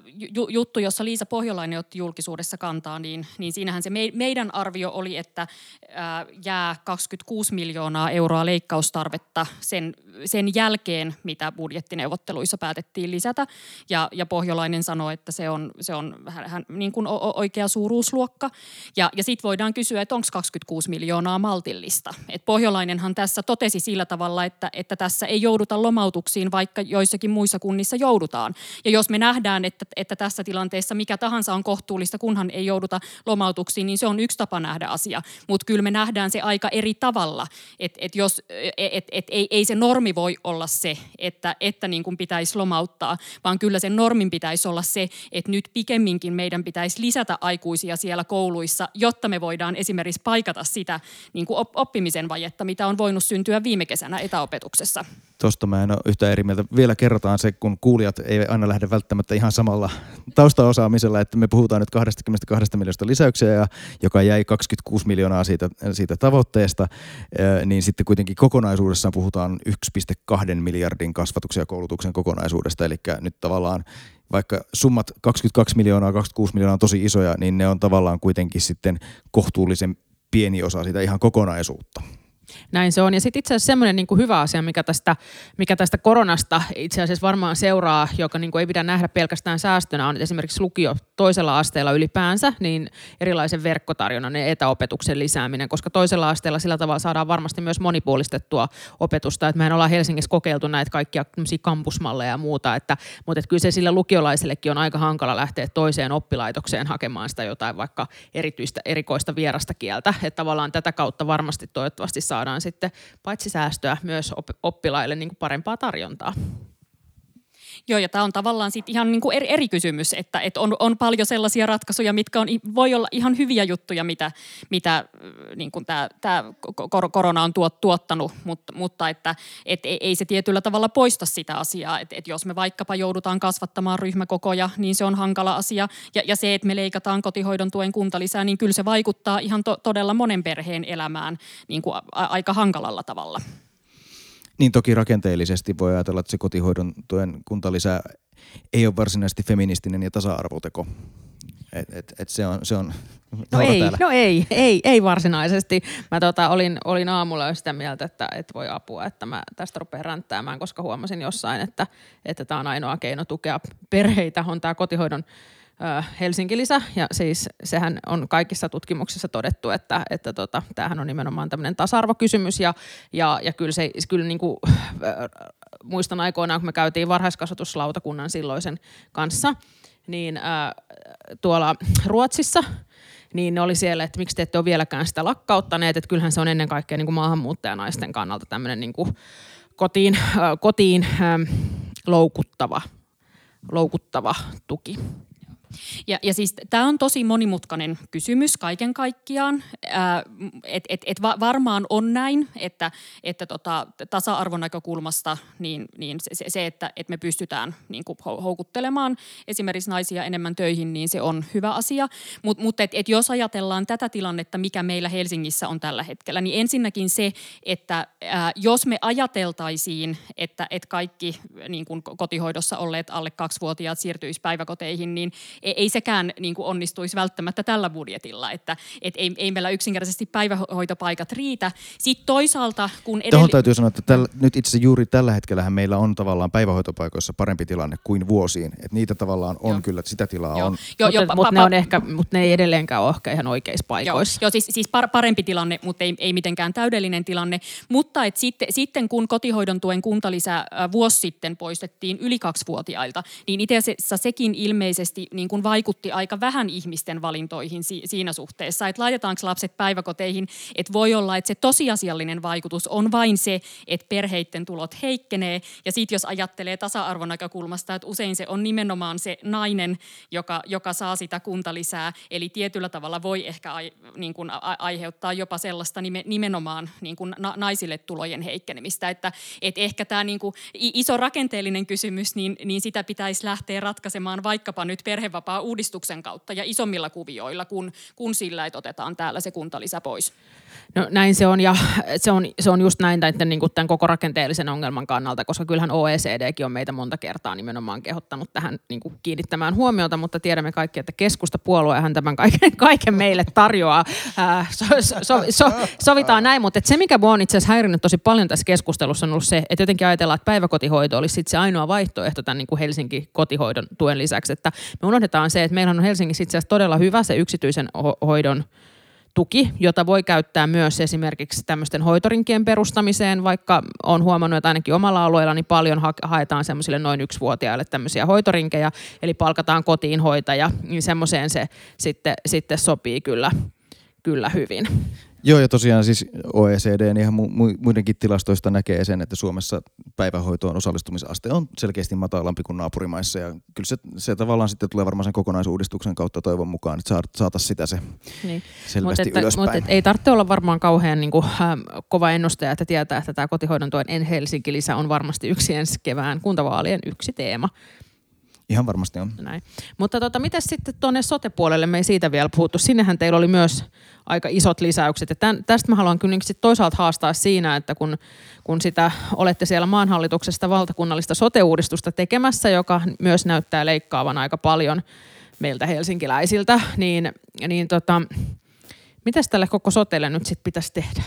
juttu, jossa Liisa Pohjolainen otti julkisuudessa kantaa, niin, niin siinähän se me, meidän arvio oli, että ää, jää 26 miljoonaa euroa leikkaustarvetta sen, sen jälkeen, mitä budjettineuvotteluissa päätettiin lisätä. Ja, ja Pohjolainen sanoi, että se on, se on hän, niin kuin oikea suuruusluokka. Ja, ja sitten voidaan kysyä, että onko 26 miljoonaa maltillista. Et Pohjolainenhan tässä totesi sillä tavalla, että, että tässä ei jouduta lomautuksiin, vaikka joissakin muissa kunnissa joudutaan. Ja jos me nähdään, että, että tässä tilanteessa mikä tahansa on kohtuullista, kunhan ei jouduta lomautuksiin, niin se on yksi tapa nähdä asia. Mutta kyllä me nähdään se aika eri tavalla. Että et jos, et, et, ei, ei se normi voi olla se, että, että niin kuin pitäisi lomauttaa, vaan kyllä sen normin pitäisi olla se, että nyt pikemminkin meidän pitäisi lisätä aikuisia siellä kouluissa, jotta me voidaan esimerkiksi paikata sitä niin kuin oppimisen vajetta, mitä on voinut syntyä viime kesänä etäopetuksessa. Tuosta mä en ole yhtä eri mieltä. Vielä kerrotaan se, kun kuulijat ei aina lähde välttämättä ihan samalla taustaosaamisella, että me puhutaan nyt 22 miljoonasta lisäyksiä, ja, joka jäi 26 miljoonaa siitä, siitä tavoitteesta, niin sitten kuitenkin kokonaisuudessaan puhutaan 1,2 miljardin kasvatuksen ja koulutuksen kokonaisuudesta, eli nyt tavallaan vaikka summat 22 miljoonaa, 26 miljoonaa on tosi isoja, niin ne on tavallaan kuitenkin sitten kohtuullisen pieni osa sitä ihan kokonaisuutta. Näin se on. Ja sitten itse asiassa semmoinen niin hyvä asia, mikä tästä, mikä tästä koronasta itse asiassa varmaan seuraa, joka niin ei pidä nähdä pelkästään säästönä, on esimerkiksi lukio toisella asteella ylipäänsä, niin erilaisen verkkotarjonnan ja etäopetuksen lisääminen, koska toisella asteella sillä tavalla saadaan varmasti myös monipuolistettua opetusta. Että mehän ollaan Helsingissä kokeiltu näitä kaikkia kampusmalleja ja muuta, että, mutta että kyllä se sillä lukiolaisellekin on aika hankala lähteä toiseen oppilaitokseen hakemaan sitä jotain vaikka erityistä, erikoista vierasta kieltä. Että tavallaan tätä kautta varmasti toivottavasti saadaan sitten paitsi säästöä myös oppilaille niin kuin parempaa tarjontaa. Joo, ja tämä on tavallaan sit ihan niin kuin eri, eri kysymys, että, että on, on paljon sellaisia ratkaisuja, mitkä on, voi olla ihan hyviä juttuja, mitä, mitä niin kuin tämä, korona on tuot, tuottanut, mutta, mutta että et ei se tietyllä tavalla poista sitä asiaa, että, että jos me vaikkapa joudutaan kasvattamaan ryhmäkokoja, niin se on hankala asia, ja, ja se, että me leikataan kotihoidon tuen kuntalisää, niin kyllä se vaikuttaa ihan to, todella monen perheen elämään niin kuin a, aika hankalalla tavalla. Niin toki rakenteellisesti voi ajatella, että se kotihoidon tuen kuntalisä ei ole varsinaisesti feministinen ja tasa-arvoteko. Et, et, et se on, se on No ei, no ei, ei, ei varsinaisesti. Mä tota, olin, olin aamulla jo sitä mieltä, että et voi apua, että mä tästä rupean ränttäämään, koska huomasin jossain, että että tämä on ainoa keino tukea perheitä, on tämä kotihoidon Helsinki-lisä, ja siis sehän on kaikissa tutkimuksissa todettu, että, että tota, tämähän on nimenomaan tämmöinen tasa-arvokysymys, ja, ja, ja kyllä se, kyllä niin kuin, muistan aikoinaan, kun me käytiin varhaiskasvatuslautakunnan silloisen kanssa, niin äh, tuolla Ruotsissa, niin ne oli siellä, että miksi te ette ole vieläkään sitä lakkauttaneet, että kyllähän se on ennen kaikkea niin kuin maahanmuuttajanaisten kannalta tämmöinen niin kuin kotiin, äh, kotiin äh, loukuttava, loukuttava tuki. Ja, ja siis tämä on tosi monimutkainen kysymys kaiken kaikkiaan. Et, et, et va, varmaan on näin, että, että tota, tasa-arvon näkökulmasta niin, niin se, se, että, että me pystytään niin kuin houkuttelemaan esimerkiksi naisia enemmän töihin, niin se on hyvä asia. Mutta mut et, et jos ajatellaan tätä tilannetta, mikä meillä Helsingissä on tällä hetkellä, niin ensinnäkin se, että ää, jos me ajateltaisiin, että et kaikki niin kuin kotihoidossa olleet alle kaksivuotiaat siirtyisi päiväkoteihin, niin ei sekään niin kuin onnistuisi välttämättä tällä budjetilla, että et ei, ei meillä yksinkertaisesti päivähoitopaikat riitä. Sitten toisaalta, kun edellä... Tuohon täytyy sanoa, että täl, nyt itse juuri tällä hetkellä meillä on tavallaan päivähoitopaikoissa parempi tilanne kuin vuosiin. Että niitä tavallaan on Joo. kyllä, että sitä tilaa Joo. on. Jo, jo, mutta, pa, mutta, ne on ehkä, mutta ne ei edelleenkään ole ehkä ihan oikeissa paikoissa. Joo, jo, siis, siis parempi tilanne, mutta ei, ei mitenkään täydellinen tilanne. Mutta et sitten, sitten kun kotihoidon tuen kuntalisä vuosi sitten poistettiin yli kaksivuotiailta, niin itse asiassa sekin ilmeisesti niin kuin vaikutti aika vähän ihmisten valintoihin si- siinä suhteessa, että laitetaanko lapset päiväkoteihin, että voi olla, että se tosiasiallinen vaikutus on vain se, että perheiden tulot heikkenee. Ja sitten jos ajattelee tasa-arvon näkökulmasta, että usein se on nimenomaan se nainen, joka, joka saa sitä kuntalisää, eli tietyllä tavalla voi ehkä ai, niin kuin aiheuttaa jopa sellaista nimenomaan niin kuin na- naisille tulojen heikkenemistä, että et ehkä tämä niin iso rakenteellinen kysymys, niin, niin sitä pitäisi lähteä ratkaisemaan vaikkapa nyt perhevapaa-uudistuksen kautta ja isommilla kuvioilla, kun, kun sillä, että otetaan täällä se kuntalisä pois. No näin se on ja se on, se on just näin että niin kuin tämän koko rakenteellisen ongelman kannalta, koska kyllähän OECDkin on meitä monta kertaa nimenomaan kehottanut tähän niin kuin kiinnittämään huomiota, mutta tiedämme kaikki, että keskustapuoluehan tämän kaiken, kaiken meille tarjoaa. Ää, so, so, so, so, sovitaan näin, mutta se mikä mua on itse asiassa häirinnyt tosi paljon tässä keskustelussa on ollut se, että jotenkin ajatellaan, että päiväkotihoito olisi sit se ainoa vaihtoehto tämän niin kuin Helsinki kotihoidon tuen lisäksi, että me unohdetaan se, että meillä on Helsingissä itse asiassa todella hyvä se yksityisen ho- hoidon tuki, jota voi käyttää myös esimerkiksi tämmöisten hoitorinkien perustamiseen, vaikka on huomannut, että ainakin omalla alueella niin paljon ha- haetaan semmoisille noin yksivuotiaille tämmöisiä hoitorinkejä, eli palkataan kotiin hoitaja, niin semmoiseen se sitten, sitten sopii kyllä, kyllä hyvin. Joo, ja tosiaan siis OECD ihan mu- muidenkin tilastoista näkee sen, että Suomessa päivähoitoon osallistumisaste on selkeästi matalampi kuin naapurimaissa, ja kyllä se, se tavallaan sitten tulee varmaan sen kokonaisuudistuksen kautta toivon mukaan, että saataisiin sitä se niin. selvästi mutta ylöspäin. Mutta ei tarvitse olla varmaan kauhean niin kuin, äh, kova ennustaja, että tietää, että tämä kotihoidon tuen en Helsinki-lisä on varmasti yksi ensi kevään kuntavaalien yksi teema. Ihan varmasti on. Näin. Mutta tota, miten sitten tuonne sote-puolelle, me ei siitä vielä puhuttu. Sinnehän teillä oli myös aika isot lisäykset. Ja tämän, tästä mä haluan kyllä sit toisaalta haastaa siinä, että kun, kun sitä olette siellä maanhallituksesta valtakunnallista sote-uudistusta tekemässä, joka myös näyttää leikkaavan aika paljon meiltä helsinkiläisiltä, niin, niin tota, mitäs tälle koko sotelle nyt sitten pitäisi tehdä?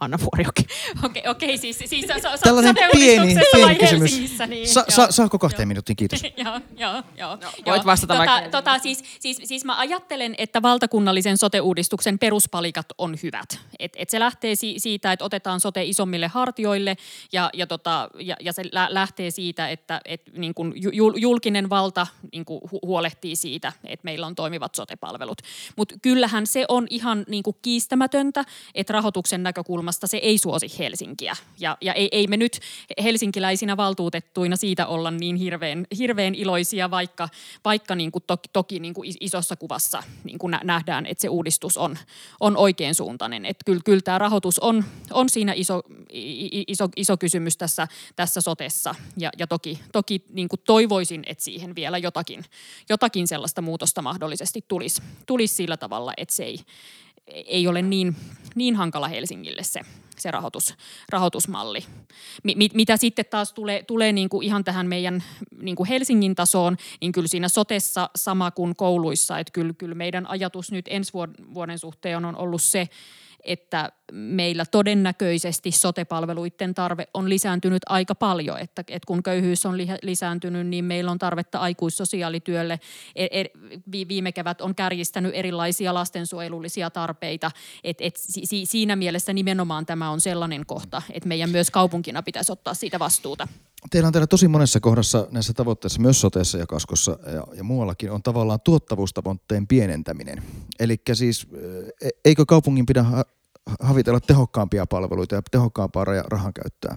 Anna Vuoriokin. Okei, okay, okay, siis, siis so, so, Tällainen pieni, pieni kysymys. Niin, sa, sa, saako kahteen minuuttiin, kiitos. joo, joo, joo. No, voit vastata tota, vaikka. Tota, siis, siis, siis mä ajattelen, että valtakunnallisen sote-uudistuksen peruspalikat on hyvät. Et, et se lähtee si- siitä, että otetaan sote isommille hartioille ja, ja, tota, ja, ja se lä- lähtee siitä, että et, niin kun julkinen valta niin kun hu- huolehtii siitä, että meillä on toimivat sote-palvelut. Mutta kyllähän se on ihan niin kiistämätöntä, että rahoituksen näkökulmasta näkökulmasta se ei suosi Helsinkiä. Ja, ja ei, ei me nyt helsinkiläisinä valtuutettuina siitä olla niin hirveän, hirveän iloisia, vaikka, vaikka niin kuin toki, toki niin kuin isossa kuvassa niin kuin nähdään, että se uudistus on, on oikein suuntainen. Että kyllä, kyllä tämä rahoitus on, on siinä iso, iso, iso kysymys tässä, tässä sotessa. Ja, ja toki, toki niin kuin toivoisin, että siihen vielä jotakin, jotakin sellaista muutosta mahdollisesti tulisi, tulisi sillä tavalla, että se ei, ei ole niin, niin hankala Helsingille se, se rahoitus, rahoitusmalli. Mi, mitä sitten taas tulee, tulee niin kuin ihan tähän meidän niin kuin Helsingin tasoon, niin kyllä siinä sotessa sama kuin kouluissa, että kyllä, kyllä meidän ajatus nyt ensi vuoden suhteen on ollut se, että meillä todennäköisesti sotepalveluiden tarve on lisääntynyt aika paljon, että, että kun köyhyys on lisääntynyt, niin meillä on tarvetta aikuissosiaalityölle. E, e, viime kevät on kärjistänyt erilaisia lastensuojelullisia tarpeita. Et, et si, siinä mielessä nimenomaan tämä on sellainen kohta, että meidän myös kaupunkina pitäisi ottaa siitä vastuuta. Teillä on täällä tosi monessa kohdassa näissä tavoitteissa, myös soteessa ja kaskossa ja, ja muuallakin, on tavallaan tuottavuustavoitteen pienentäminen. Eli siis e, eikö kaupungin pidä havitella tehokkaampia palveluita ja tehokkaampaa rahan käyttöä?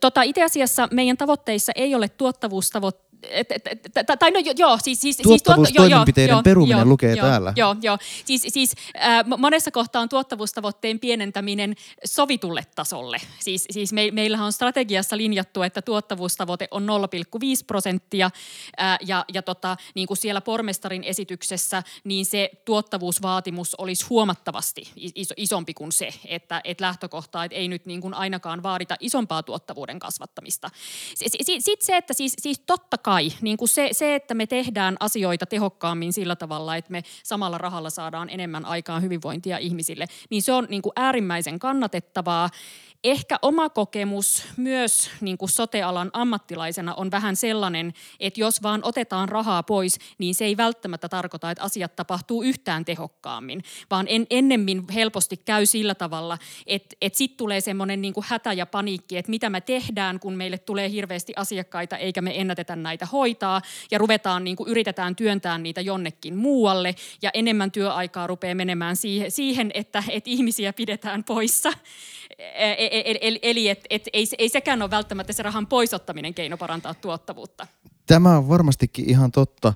Tota, itse asiassa meidän tavoitteissa ei ole tuottavuustavoitteita tai no joo, siis... siis Tuottavuustoimenpiteiden siis, peruminen joo, lukee joo, täällä. Joo, joo. Siis, siis äh, monessa kohtaa on tuottavuustavoitteen pienentäminen sovitulle tasolle. Siis, siis me, meillähän on strategiassa linjattu, että tuottavuustavoite on 0,5 prosenttia äh, ja, ja tota, niin kuin siellä pormestarin esityksessä, niin se tuottavuusvaatimus olisi huomattavasti iso, isompi kuin se, että et lähtökohta, että ei nyt niin kuin ainakaan vaadita isompaa tuottavuuden kasvattamista. Sitten se, että siis, siis totta kai kai, niin kuin se, se, että me tehdään asioita tehokkaammin sillä tavalla, että me samalla rahalla saadaan enemmän aikaan hyvinvointia ihmisille, niin se on niin kuin äärimmäisen kannatettavaa. Ehkä oma kokemus myös niin kuin sotealan ammattilaisena on vähän sellainen, että jos vaan otetaan rahaa pois, niin se ei välttämättä tarkoita, että asiat tapahtuu yhtään tehokkaammin, vaan en, ennemmin helposti käy sillä tavalla, että, että sitten tulee semmoinen niin kuin hätä ja paniikki, että mitä me tehdään, kun meille tulee hirveästi asiakkaita eikä me ennätetä näitä näitä hoitaa ja ruvetaan niin kuin yritetään työntää niitä jonnekin muualle ja enemmän työaikaa rupeaa menemään siihen, että, että ihmisiä pidetään poissa. Eli, eli et, et, ei, ei sekään ole välttämättä se rahan poisottaminen keino parantaa tuottavuutta. Tämä on varmastikin ihan totta,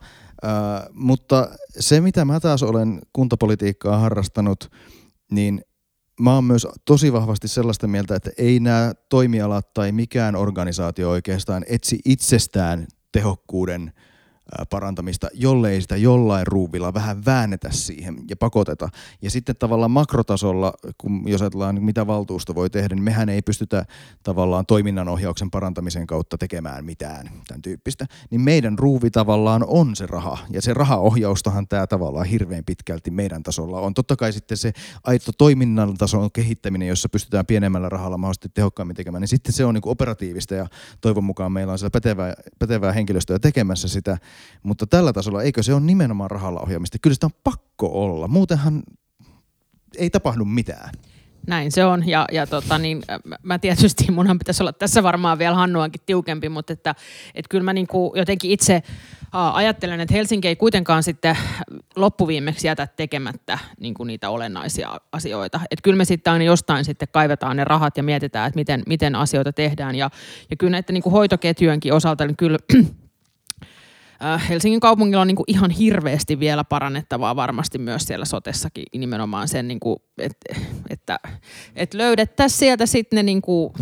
äh, mutta se mitä mä taas olen kuntapolitiikkaa harrastanut, niin mä oon myös tosi vahvasti sellaista mieltä, että ei nämä toimialat tai mikään organisaatio oikeastaan etsi itsestään tehokkuuden – parantamista, jollei sitä jollain ruuvilla vähän väännetä siihen ja pakoteta. Ja sitten tavallaan makrotasolla, kun jos ajatellaan mitä valtuusto voi tehdä, niin mehän ei pystytä tavallaan toiminnanohjauksen parantamisen kautta tekemään mitään tämän tyyppistä. Niin meidän ruuvi tavallaan on se raha. Ja se rahaohjaustahan tämä tavallaan hirveän pitkälti meidän tasolla on. Totta kai sitten se aito toiminnan tason kehittäminen, jossa pystytään pienemmällä rahalla mahdollisesti tehokkaammin tekemään, niin sitten se on niin operatiivista ja toivon mukaan meillä on siellä pätevää, pätevää henkilöstöä tekemässä sitä mutta tällä tasolla, eikö se ole nimenomaan rahalla ohjaamista? Kyllä sitä on pakko olla, muutenhan ei tapahdu mitään. Näin se on. Ja, ja tota, niin, mä tietysti, munhan pitäisi olla tässä varmaan vielä Hannuankin tiukempi, mutta että, että kyllä mä niin kuin jotenkin itse ajattelen, että Helsinki ei kuitenkaan sitten loppuviimeksi jätä tekemättä niin kuin niitä olennaisia asioita. Että kyllä me sitten aina jostain sitten kaivetaan ne rahat ja mietitään, että miten, miten asioita tehdään. Ja, ja kyllä näiden niin kuin hoitoketjujenkin osalta, niin kyllä Äh, Helsingin kaupungilla on niin kuin ihan hirveästi vielä parannettavaa varmasti myös siellä sotessakin nimenomaan sen, niin kuin, että, että, että löydettäisiin sieltä sitten ne niin kuin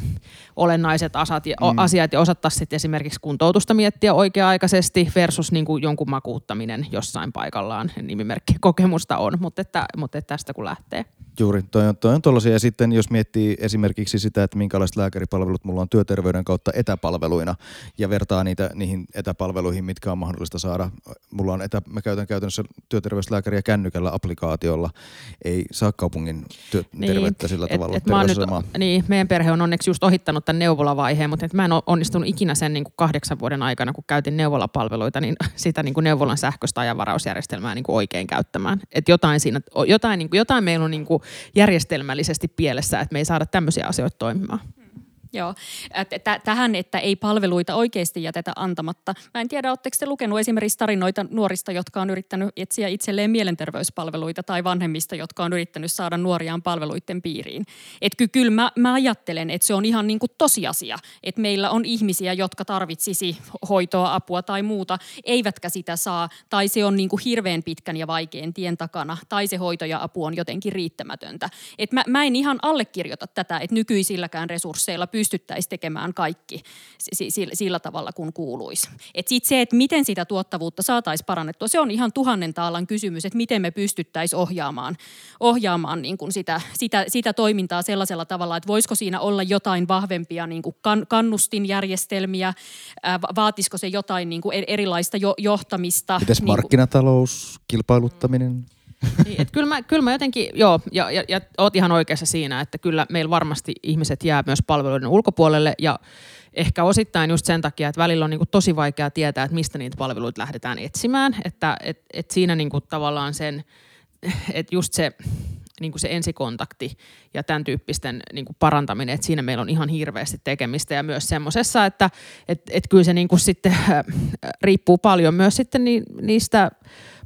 olennaiset asat ja, mm. asiat ja osattaisiin sitten esimerkiksi kuntoutusta miettiä oikea-aikaisesti versus niin kuin jonkun makuuttaminen jossain paikallaan. Nimimerkki kokemusta on, mutta, että, mutta että tästä kun lähtee. Juuri, toi on, toi on tollaisia. Ja sitten jos miettii esimerkiksi sitä, että minkälaiset lääkäripalvelut mulla on työterveyden kautta etäpalveluina ja vertaa niitä niihin etäpalveluihin, mitkä on mahdollista saada. Mulla on etä, mä käytän käytännössä työterveyslääkäriä kännykällä applikaatiolla. Ei saa kaupungin työterveyttä niin, sillä tavalla. Et, et nyt, niin, meidän perhe on onneksi just ohittanut tämän neuvolavaiheen, mutta mä en ole onnistunut ikinä sen niin kuin kahdeksan vuoden aikana, kun käytin neuvolapalveluita, niin sitä niin kuin neuvolan sähköistä ajanvarausjärjestelmää niin kuin oikein käyttämään. Et jotain, siinä, jotain, niin kuin, jotain meillä on niin kuin järjestelmällisesti pielessä, että me ei saada tämmöisiä asioita toimimaan. Joo, tähän, että ei palveluita oikeasti jätetä antamatta. Mä en tiedä, oletteko te lukenut esimerkiksi tarinoita nuorista, jotka on yrittänyt etsiä itselleen mielenterveyspalveluita tai vanhemmista, jotka on yrittänyt saada nuoriaan palveluiden piiriin. Että ky- kyllä mä, mä ajattelen, että se on ihan niin kuin tosiasia, että meillä on ihmisiä, jotka tarvitsisi hoitoa, apua tai muuta, eivätkä sitä saa, tai se on niin kuin hirveän pitkän ja vaikean tien takana, tai se hoito ja apu on jotenkin riittämätöntä. Et mä, mä en ihan allekirjoita tätä, että nykyisilläkään resursseilla pystyy pystyttäisiin tekemään kaikki sillä tavalla, kun kuuluisi. Et sit se, että miten sitä tuottavuutta saataisiin parannettua, se on ihan tuhannen taalan kysymys, että miten me pystyttäisiin ohjaamaan, ohjaamaan niin kuin sitä, sitä, sitä toimintaa sellaisella tavalla, että voisiko siinä olla jotain vahvempia niin kuin kan, kannustinjärjestelmiä, ää, vaatisiko se jotain niin kuin erilaista jo, johtamista. Mites niin markkinatalous, kilpailuttaminen? Niin, et kyllä, mä, kyllä mä jotenkin, joo, ja, ja, ja oot ihan oikeassa siinä, että kyllä meillä varmasti ihmiset jää myös palveluiden ulkopuolelle ja ehkä osittain just sen takia, että välillä on niin tosi vaikea tietää, että mistä niitä palveluita lähdetään etsimään, että et, et siinä niin tavallaan sen, että just se, niin kuin se ensikontakti ja tämän tyyppisten niin kuin parantaminen, että siinä meillä on ihan hirveästi tekemistä ja myös semmoisessa, että et, et kyllä se niin kuin sitten äh, riippuu paljon myös sitten ni, niistä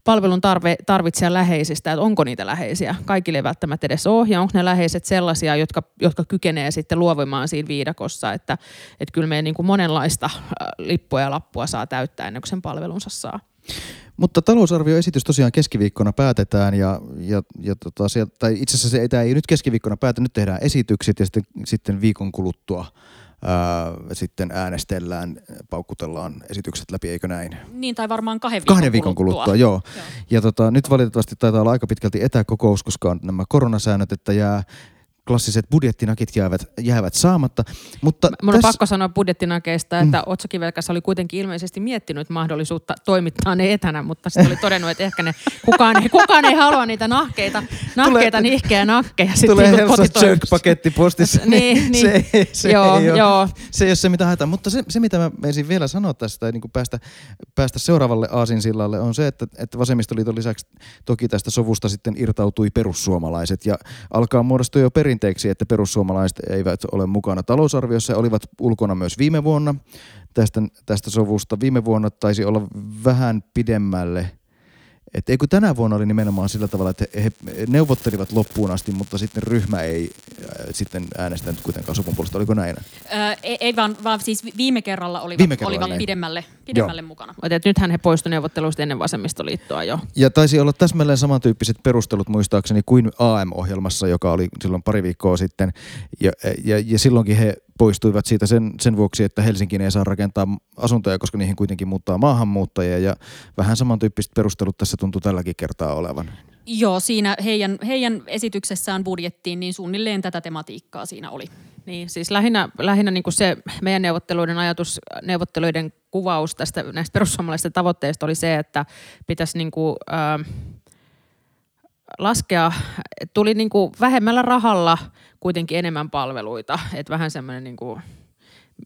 palvelun tarve, tarvitsijan läheisistä, että onko niitä läheisiä. Kaikille ei välttämättä edes ole, ja onko ne läheiset sellaisia, jotka, jotka kykenee sitten luovimaan siinä viidakossa, että, että kyllä meidän niin kuin monenlaista äh, lippua ja lappua saa täyttää ennen kuin sen palvelunsa saa. Mutta talousarvioesitys tosiaan keskiviikkona päätetään ja, ja, ja tota, tai itse asiassa se ei, ei nyt keskiviikkona päätä, nyt tehdään esitykset ja sitten, sitten viikon kuluttua ää, sitten äänestellään, paukkutellaan esitykset läpi, eikö näin? Niin, tai varmaan kahden viikon, kahden viikon kuluttua. kuluttua joo. joo. Ja tota, nyt valitettavasti taitaa olla aika pitkälti etäkokous, koska on nämä koronasäännöt, että jää klassiset budjettinakit jäävät, jäävät saamatta. Mutta Mun on pakko sanoa budjettinakeista, että mm. Otsakivelkäs oli kuitenkin ilmeisesti miettinyt mahdollisuutta toimittaa ne etänä, mutta sitten oli todennut, että ehkä ne, kukaan, ei, kukaan ei halua niitä nahkeita, nahkeita tulee, nihkeä nakkeja. Tulee Helsa Jerk-paketti postissa, niin, niin, niin, se, se, joo, ei ole, joo. se ei ole se, mitä haetaan. Mutta se, se mitä mä meisin vielä sanoa tästä, tai niin kuin päästä, päästä seuraavalle aasinsillalle, on se, että, että vasemmistoliiton lisäksi toki tästä sovusta sitten irtautui perussuomalaiset ja alkaa muodostua jo perin perinteeksi, että perussuomalaiset eivät ole mukana talousarviossa ja olivat ulkona myös viime vuonna tästä, tästä sovusta. Viime vuonna taisi olla vähän pidemmälle että eikö tänä vuonna oli nimenomaan sillä tavalla, että he neuvottelivat loppuun asti, mutta sitten ryhmä ei äh, sitten äänestänyt kuitenkaan sopun puolesta. Oliko näin? Öö, ei, ei vaan, vaan siis viime kerralla olivat, viime kerralla, olivat niin. pidemmälle, pidemmälle mukana. Mutta nythän he poistuivat neuvotteluista ennen vasemmistoliittoa jo. Ja taisi olla täsmälleen samantyyppiset perustelut muistaakseni kuin AM-ohjelmassa, joka oli silloin pari viikkoa sitten. Ja, ja, ja silloinkin he poistuivat siitä sen, sen vuoksi, että Helsinkiin ei saa rakentaa asuntoja, koska niihin kuitenkin muuttaa maahanmuuttajia ja vähän samantyyppiset perustelut tässä tuntuu tälläkin kertaa olevan. Joo, siinä heidän, heidän esityksessään budjettiin niin suunnilleen tätä tematiikkaa siinä oli. Niin, siis lähinnä, lähinnä niin kuin se meidän neuvotteluiden ajatus, neuvotteluiden kuvaus tästä näistä perussuomalaisten tavoitteista oli se, että pitäisi niin kuin, äh, laskea, tuli niin kuin vähemmällä rahalla kuitenkin enemmän palveluita, että vähän semmoinen niin kuin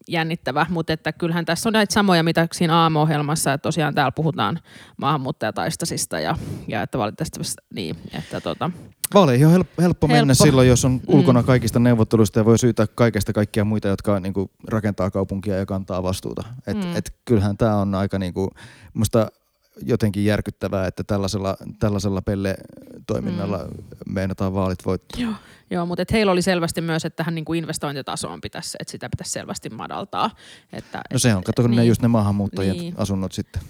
jännittävä, mutta että kyllähän tässä on näitä samoja, mitä siinä aamuohjelmassa, että tosiaan täällä puhutaan maahanmuuttajataistasista ja, ja että valitettavasti niin, että tota, Vaaleihin on helppo, helppo mennä silloin, jos on ulkona mm. kaikista neuvotteluista ja voi syytää kaikesta kaikkia muita, jotka niin kuin, rakentaa kaupunkia ja kantaa vastuuta. Et, mm. et, kyllähän tämä on aika niin kuin, musta jotenkin järkyttävää, että tällaisella, tällaisella pelle-toiminnalla mm. meinataan vaalit voittaa. Joo, Joo mutta et heillä oli selvästi myös, että tähän niinku investointitasoon pitäisi, että sitä pitäisi selvästi madaltaa. Että, no se on, kato, niin, ne just ne maahanmuuttajat niin, asunnot sitten.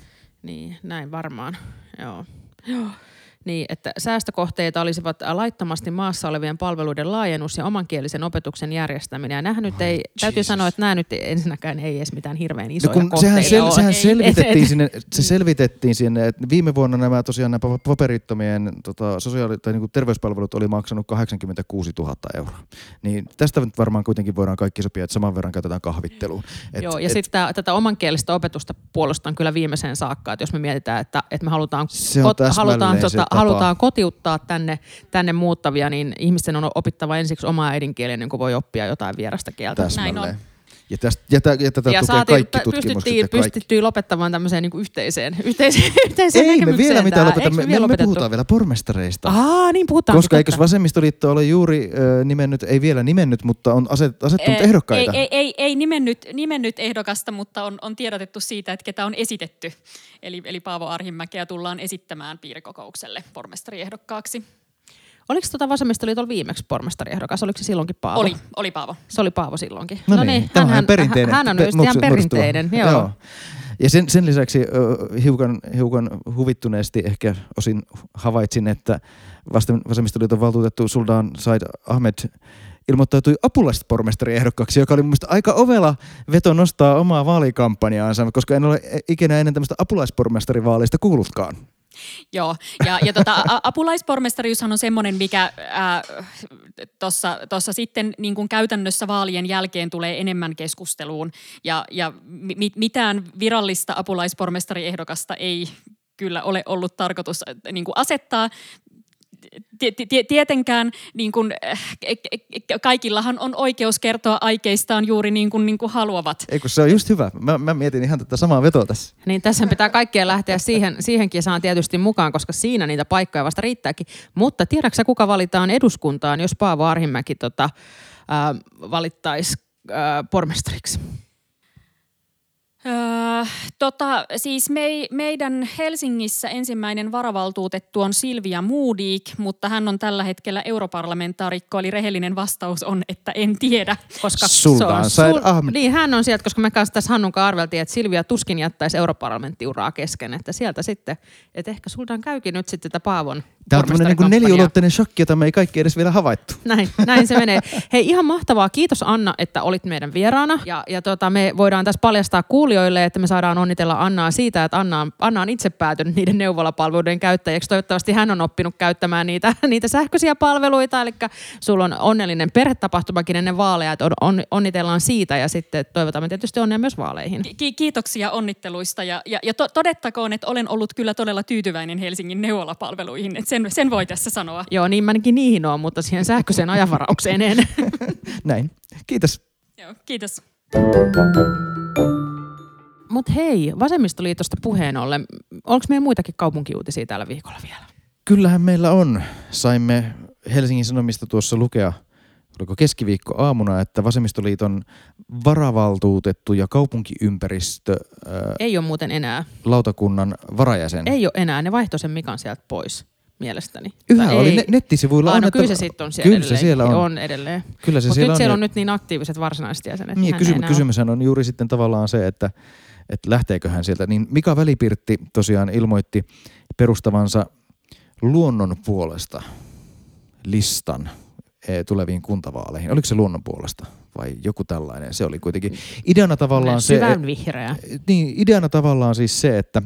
Niin, näin varmaan. Joo. Joo. Niin, että säästökohteita olisivat laittomasti maassa olevien palveluiden laajennus ja omankielisen opetuksen järjestäminen. Ja nämä nyt ei, oh, täytyy Jesus. sanoa, että nämä nyt ensinnäkään ei edes mitään hirveän no isoja no kun sehän, sel, sehän selvitettiin, sinne, se selvitettiin sinne, että viime vuonna nämä tosiaan nämä paperittomien tota, sosiaali- tai niin terveyspalvelut oli maksanut 86 000 euroa. Niin tästä nyt varmaan kuitenkin voidaan kaikki sopia, että saman verran käytetään kahvitteluun. Et, Joo, ja et, sitten tätä omankielistä opetusta puolustan kyllä viimeiseen saakka, että jos me mietitään, että, että me halutaan, kot, halutaan tota, halutaan kotiuttaa tänne, tänne muuttavia, niin ihmisten on opittava ensiksi omaa äidinkieliä, niin kuin voi oppia jotain vierasta kieltä. Täsmälleen. Näin on. Ja, tästä, ja, tätä, ja tätä ja tukee saatiin, kaikki tutkimukset pystyttiin, pystyttiin lopettamaan tämmöiseen niin yhteiseen, yhteiseen, yhteiseen Ei me vielä mitään lopeta. Me, me, me, puhutaan vielä pormestareista. Aa, niin puhutaan. Koska eikö vasemmistoliitto ole juuri äh, nimennyt, ei vielä nimennyt, mutta on aset, asettunut e, ehdokkaita? Ei, ei, ei, ei nimennyt, nimennyt ehdokasta, mutta on, on tiedotettu siitä, että ketä on esitetty. Eli, eli Paavo Arhimäkeä tullaan esittämään piirikokoukselle pormestariehdokkaaksi. Oliko tuota vasemmistoliitolla viimeksi pormestariehdokas? Oliko se silloinkin Paavo? Oli, oli Paavo. Se oli Paavo silloinkin. No, no niin, hän, hän, perinteinen. Hän on just ihan perinteinen, joo. joo. Ja sen, sen lisäksi uh, hiukan, hiukan huvittuneesti ehkä osin havaitsin, että vasemmistoliiton valtuutettu Suldan Said Ahmed ilmoittautui apulaispormestariehdokkaaksi, joka oli mielestäni aika ovela veto nostaa omaa vaalikampanjaansa, koska en ole ikinä ennen tämmöistä apulaispormestarivaaleista kuullutkaan. Joo, ja, ja tota, apulaispormestariushan on semmoinen, mikä tuossa sitten niin kuin käytännössä vaalien jälkeen tulee enemmän keskusteluun, ja, ja mi, mitään virallista apulaispormestariehdokasta ei kyllä ole ollut tarkoitus niin kuin asettaa tietenkään niin kuin, äh, kaikillahan on oikeus kertoa aikeistaan juuri niin kuin, niin kuin haluavat. Eikö se on just hyvä. Mä, mä mietin ihan tätä samaa vetoa tässä. Niin tässä pitää kaikkien lähteä siihen, siihen kisaan tietysti mukaan, koska siinä niitä paikkoja vasta riittääkin. Mutta tiedätkö kuka valitaan eduskuntaan, jos Paavo Arhimäki tota, äh, valittaisi äh, pormestariksi? Öö, tota, siis me, meidän Helsingissä ensimmäinen varavaltuutettu on Silvia Moodik, mutta hän on tällä hetkellä europarlamentaarikko, eli rehellinen vastaus on, että en tiedä. Koska Sulta on sul, Ahmed. Niin, hän on sieltä, koska me kanssa tässä Hannun arveltiin, että Silvia tuskin jättäisi europarlamenttiuraa kesken, että sieltä sitten, että ehkä Sultan käykin nyt sitten tätä Paavon Tämä on tämmöinen niin neliulotteinen shokki, jota me ei kaikki edes vielä havaittu. Näin, näin se menee. Hei, ihan mahtavaa. Kiitos Anna, että olit meidän vieraana. Ja, ja tota, me voidaan tässä paljastaa kuulijoille, että me saadaan onnitella Annaa siitä, että Anna on, Anna on itse päätynyt niiden neuvolapalveluiden käyttäjäksi. Toivottavasti hän on oppinut käyttämään niitä, niitä sähköisiä palveluita. Eli sulla on onnellinen perhetapahtumakin ennen vaaleja, että on, on, onnitellaan siitä ja sitten toivotamme tietysti onnea myös vaaleihin. Ki- kiitoksia onnitteluista ja, ja, ja to, todettakoon, että olen ollut kyllä todella tyytyväinen Helsingin neuvolapalveluihin. Että sen, sen voi tässä sanoa. Joo, niin mäkin niihin on, mutta siihen sähköiseen ajanvaraukseen en. Näin. Kiitos. Joo, kiitos. Mutta hei, Vasemmistoliitosta puheen ollen, onko meillä muitakin kaupunkiuutisia tällä viikolla vielä? Kyllähän meillä on. Saimme Helsingin Sanomista tuossa lukea oliko keskiviikko aamuna, että vasemmistoliiton varavaltuutettu ja kaupunkiympäristö ää, Ei ole muuten enää. lautakunnan varajäsen. Ei ole enää. Ne vaihtoi sen Mikan sieltä pois mielestäni. Yhä Tai oli ei. ne, nettisivuilla. Ai, on, no kyllä se sitten on siellä Kyllä se edelleen. siellä on. on edelleen. Kyllä se Mutta siellä nyt on. siellä on nyt niin aktiiviset varsinaiset jäsenet. Niin, hän kysy- ei enää kysymyshän on juuri sitten tavallaan se, että, että lähteekö hän sieltä. Niin Mika Välipirtti tosiaan ilmoitti perustavansa luonnon puolesta listan eh, tuleviin kuntavaaleihin. Oliko se luonnon puolesta vai joku tällainen? Se oli kuitenkin ideana tavallaan se, vihreä. niin, ideana tavallaan siis se, että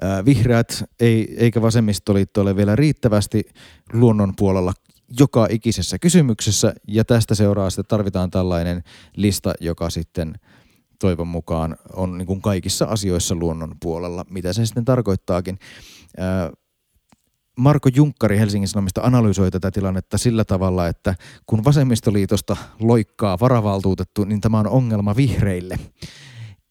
ää, vihreät ei, eikä vasemmistoliitto ole vielä riittävästi luonnon puolella joka ikisessä kysymyksessä ja tästä seuraa että tarvitaan tällainen lista, joka sitten toivon mukaan on niin kuin kaikissa asioissa luonnon puolella, mitä se sitten tarkoittaakin. Marko Junkkari Helsingin Sanomista analysoi tätä tilannetta sillä tavalla, että kun vasemmistoliitosta loikkaa varavaltuutettu, niin tämä on ongelma vihreille.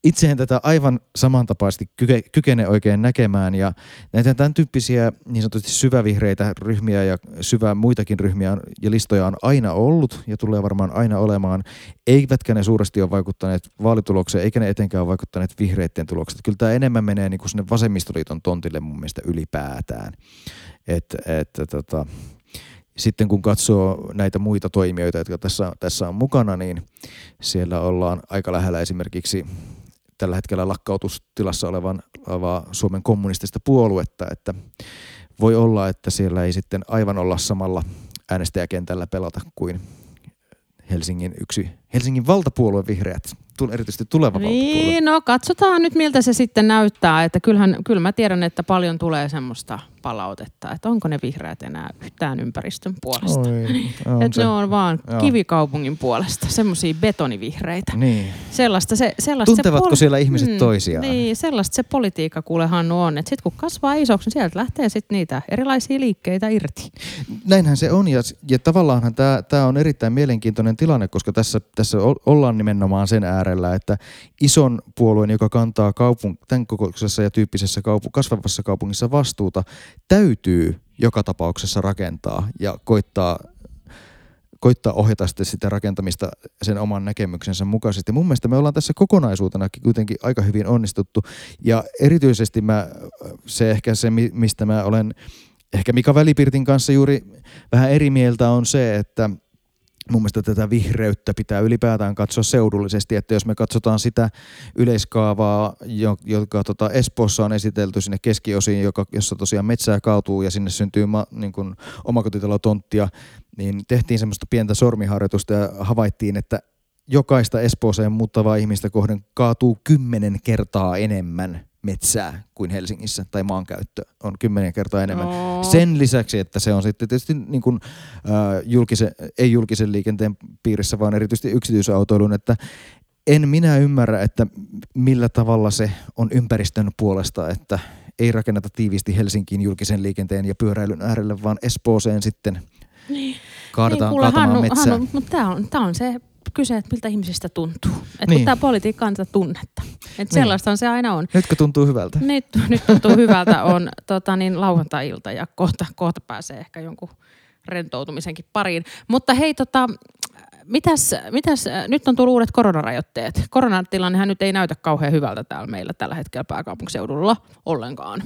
Itse en tätä aivan samantapaisesti kyke, kykene oikein näkemään ja näitä tämän tyyppisiä niin sanotusti syvävihreitä ryhmiä ja syvä muitakin ryhmiä on, ja listoja on aina ollut ja tulee varmaan aina olemaan, eivätkä ne suuresti ole vaikuttaneet vaalitulokseen, eikä ne etenkään ole vaikuttaneet vihreiden tulokset. Kyllä tämä enemmän menee niin kuin sinne vasemmistoliiton tontille mun mielestä ylipäätään. Et, et, tota, sitten kun katsoo näitä muita toimijoita, jotka tässä, tässä on mukana, niin siellä ollaan aika lähellä esimerkiksi tällä hetkellä lakkautustilassa olevan, olevaa Suomen kommunistista puoluetta, että voi olla, että siellä ei sitten aivan olla samalla äänestäjäkentällä pelata kuin Helsingin yksi, Helsingin valtapuolue vihreät, erityisesti tuleva valtapuolue. Niin, no katsotaan nyt miltä se sitten näyttää. Että kyllähän, kyllä mä tiedän, että paljon tulee semmoista palautetta, että onko ne vihreät enää yhtään ympäristön puolesta. Oi, on Että se. ne on vaan Joo. kivikaupungin puolesta, semmoisia betonivihreitä. Niin. Sellaista se, sellaista Tuntevatko se siellä ihmiset toisiaan? Niin, sellaista se politiikka kuule Hannu on. Että sitten kun kasvaa isoksi, niin sieltä lähtee sitten niitä erilaisia liikkeitä irti. Näinhän se on ja, ja tavallaanhan tämä, on erittäin mielenkiintoinen tilanne, koska tässä, tässä ollaan nimenomaan sen äärellä, että ison puolueen, joka kantaa kaupun, tämän kokoisessa ja tyyppisessä kaupu, kasvavassa kaupungissa vastuuta, täytyy joka tapauksessa rakentaa ja koittaa koittaa ohjata sitten sitä rakentamista sen oman näkemyksensä mukaisesti. Mun mielestä me ollaan tässä kokonaisuutena kuitenkin aika hyvin onnistuttu ja erityisesti mä, se ehkä se, mi- mistä mä olen ehkä Mika Välipirtin kanssa juuri vähän eri mieltä on se, että mun mielestä tätä vihreyttä pitää ylipäätään katsoa seudullisesti, että jos me katsotaan sitä yleiskaavaa, jo- joka tota Espoossa on esitelty sinne keskiosiin, joka, jossa tosiaan metsää kaatuu ja sinne syntyy ma, niin kuin omakotitalotonttia, niin tehtiin semmoista pientä sormiharjoitusta ja havaittiin, että jokaista Espooseen muuttavaa ihmistä kohden kaatuu kymmenen kertaa enemmän metsää kuin Helsingissä, tai maankäyttö on kymmenen kertaa enemmän. Oo. Sen lisäksi, että se on sitten tietysti niin kuin, äh, julkisen, ei julkisen liikenteen piirissä, vaan erityisesti yksityisautoilun, että en minä ymmärrä, että millä tavalla se on ympäristön puolesta, että ei rakenneta tiiviisti Helsinkiin julkisen liikenteen ja pyöräilyn äärelle, vaan Espooseen sitten kaadetaan, niin, kuule, Hannu, metsää. Hannu, mutta tämä on, tää on se kyse, että miltä ihmisistä tuntuu. Että Niin. niin. tämä politiikka on tunnetta. Että sellaista se aina on. Nytkö tuntuu hyvältä? Nyt, nyt tuntuu hyvältä on tota, niin, lauantai-ilta ja kohta, kohta pääsee ehkä jonkun rentoutumisenkin pariin. Mutta hei, tota, mitäs, mitäs, nyt on tullut uudet koronarajoitteet. Koronatilannehan nyt ei näytä kauhean hyvältä täällä meillä tällä hetkellä pääkaupunkiseudulla ollenkaan.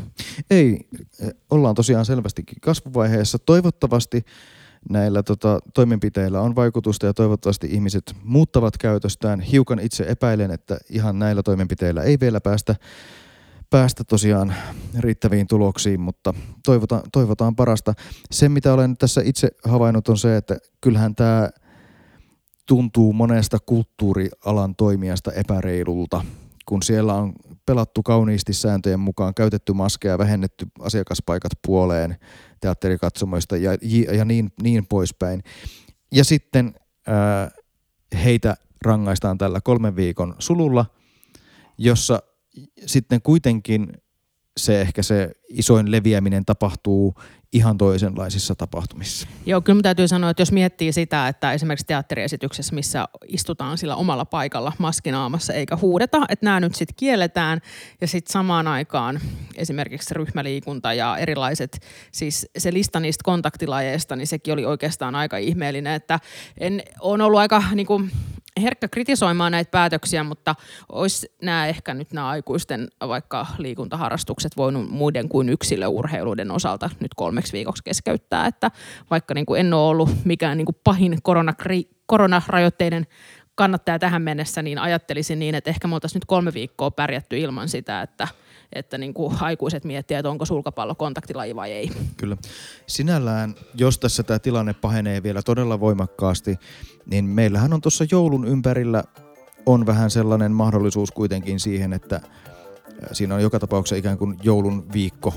Ei, eh, ollaan tosiaan selvästikin kasvuvaiheessa. Toivottavasti näillä tota, toimenpiteillä on vaikutusta ja toivottavasti ihmiset muuttavat käytöstään. Hiukan itse epäilen, että ihan näillä toimenpiteillä ei vielä päästä, päästä tosiaan riittäviin tuloksiin, mutta toivotaan, toivotaan parasta. Se, mitä olen tässä itse havainnut, on se, että kyllähän tämä tuntuu monesta kulttuurialan toimijasta epäreilulta, kun siellä on pelattu kauniisti sääntöjen mukaan, käytetty maskeja, vähennetty asiakaspaikat puoleen teatterikatsomoista ja, ja niin, niin poispäin. Ja sitten ää, heitä rangaistaan tällä kolmen viikon sululla, jossa sitten kuitenkin se ehkä se isoin leviäminen tapahtuu ihan toisenlaisissa tapahtumissa. Joo, kyllä täytyy sanoa, että jos miettii sitä, että esimerkiksi teatteriesityksessä, missä istutaan sillä omalla paikalla maskinaamassa eikä huudeta, että nämä nyt sitten kielletään ja sitten samaan aikaan esimerkiksi ryhmäliikunta ja erilaiset, siis se lista niistä kontaktilajeista, niin sekin oli oikeastaan aika ihmeellinen, että en, on ollut aika niin kuin, herkkä kritisoimaan näitä päätöksiä, mutta olisi nämä ehkä nyt nämä aikuisten vaikka liikuntaharrastukset voinut muiden kuin yksilöurheiluiden osalta nyt kolmeksi viikoksi keskeyttää, että vaikka niin kuin en ole ollut mikään niin kuin pahin koronakri, koronarajoitteiden kannattaja tähän mennessä, niin ajattelisin niin, että ehkä me oltaisiin nyt kolme viikkoa pärjätty ilman sitä, että että niin kuin aikuiset miettivät, että onko sulkapallo kontaktilaji vai ei. Kyllä. Sinällään, jos tässä tämä tilanne pahenee vielä todella voimakkaasti, niin meillähän on tuossa joulun ympärillä on vähän sellainen mahdollisuus kuitenkin siihen, että siinä on joka tapauksessa ikään kuin joulun viikko,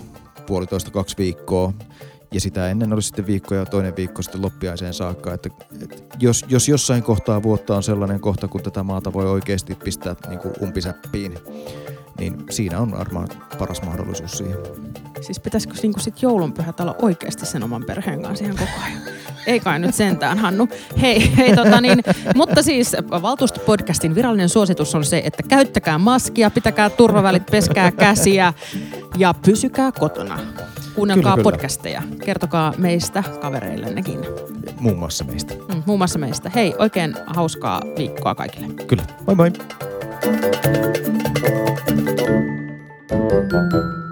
puolitoista, kaksi viikkoa, ja sitä ennen olisi sitten viikko ja toinen viikko sitten loppiaiseen saakka. Että, että jos, jos jossain kohtaa vuotta on sellainen kohta, kun tätä maata voi oikeasti pistää niin kuin umpisäppiin, niin siinä on varmaan paras mahdollisuus siihen. Siis pitäisikö niinku sit joulunpyhät olla oikeasti sen oman perheen kanssa ihan koko ajan? Ei kai nyt sentään, Hannu. Hei, hei tota niin, mutta siis valtuustopodcastin virallinen suositus on se, että käyttäkää maskia, pitäkää turvavälit, peskää käsiä ja pysykää kotona. Kuunnelkaa kyllä, kyllä. podcasteja. Kertokaa meistä kavereillennekin. Muun muassa meistä. Mm, muun muassa meistä. Hei, oikein hauskaa viikkoa kaikille. Kyllä. Moi moi. Thank you.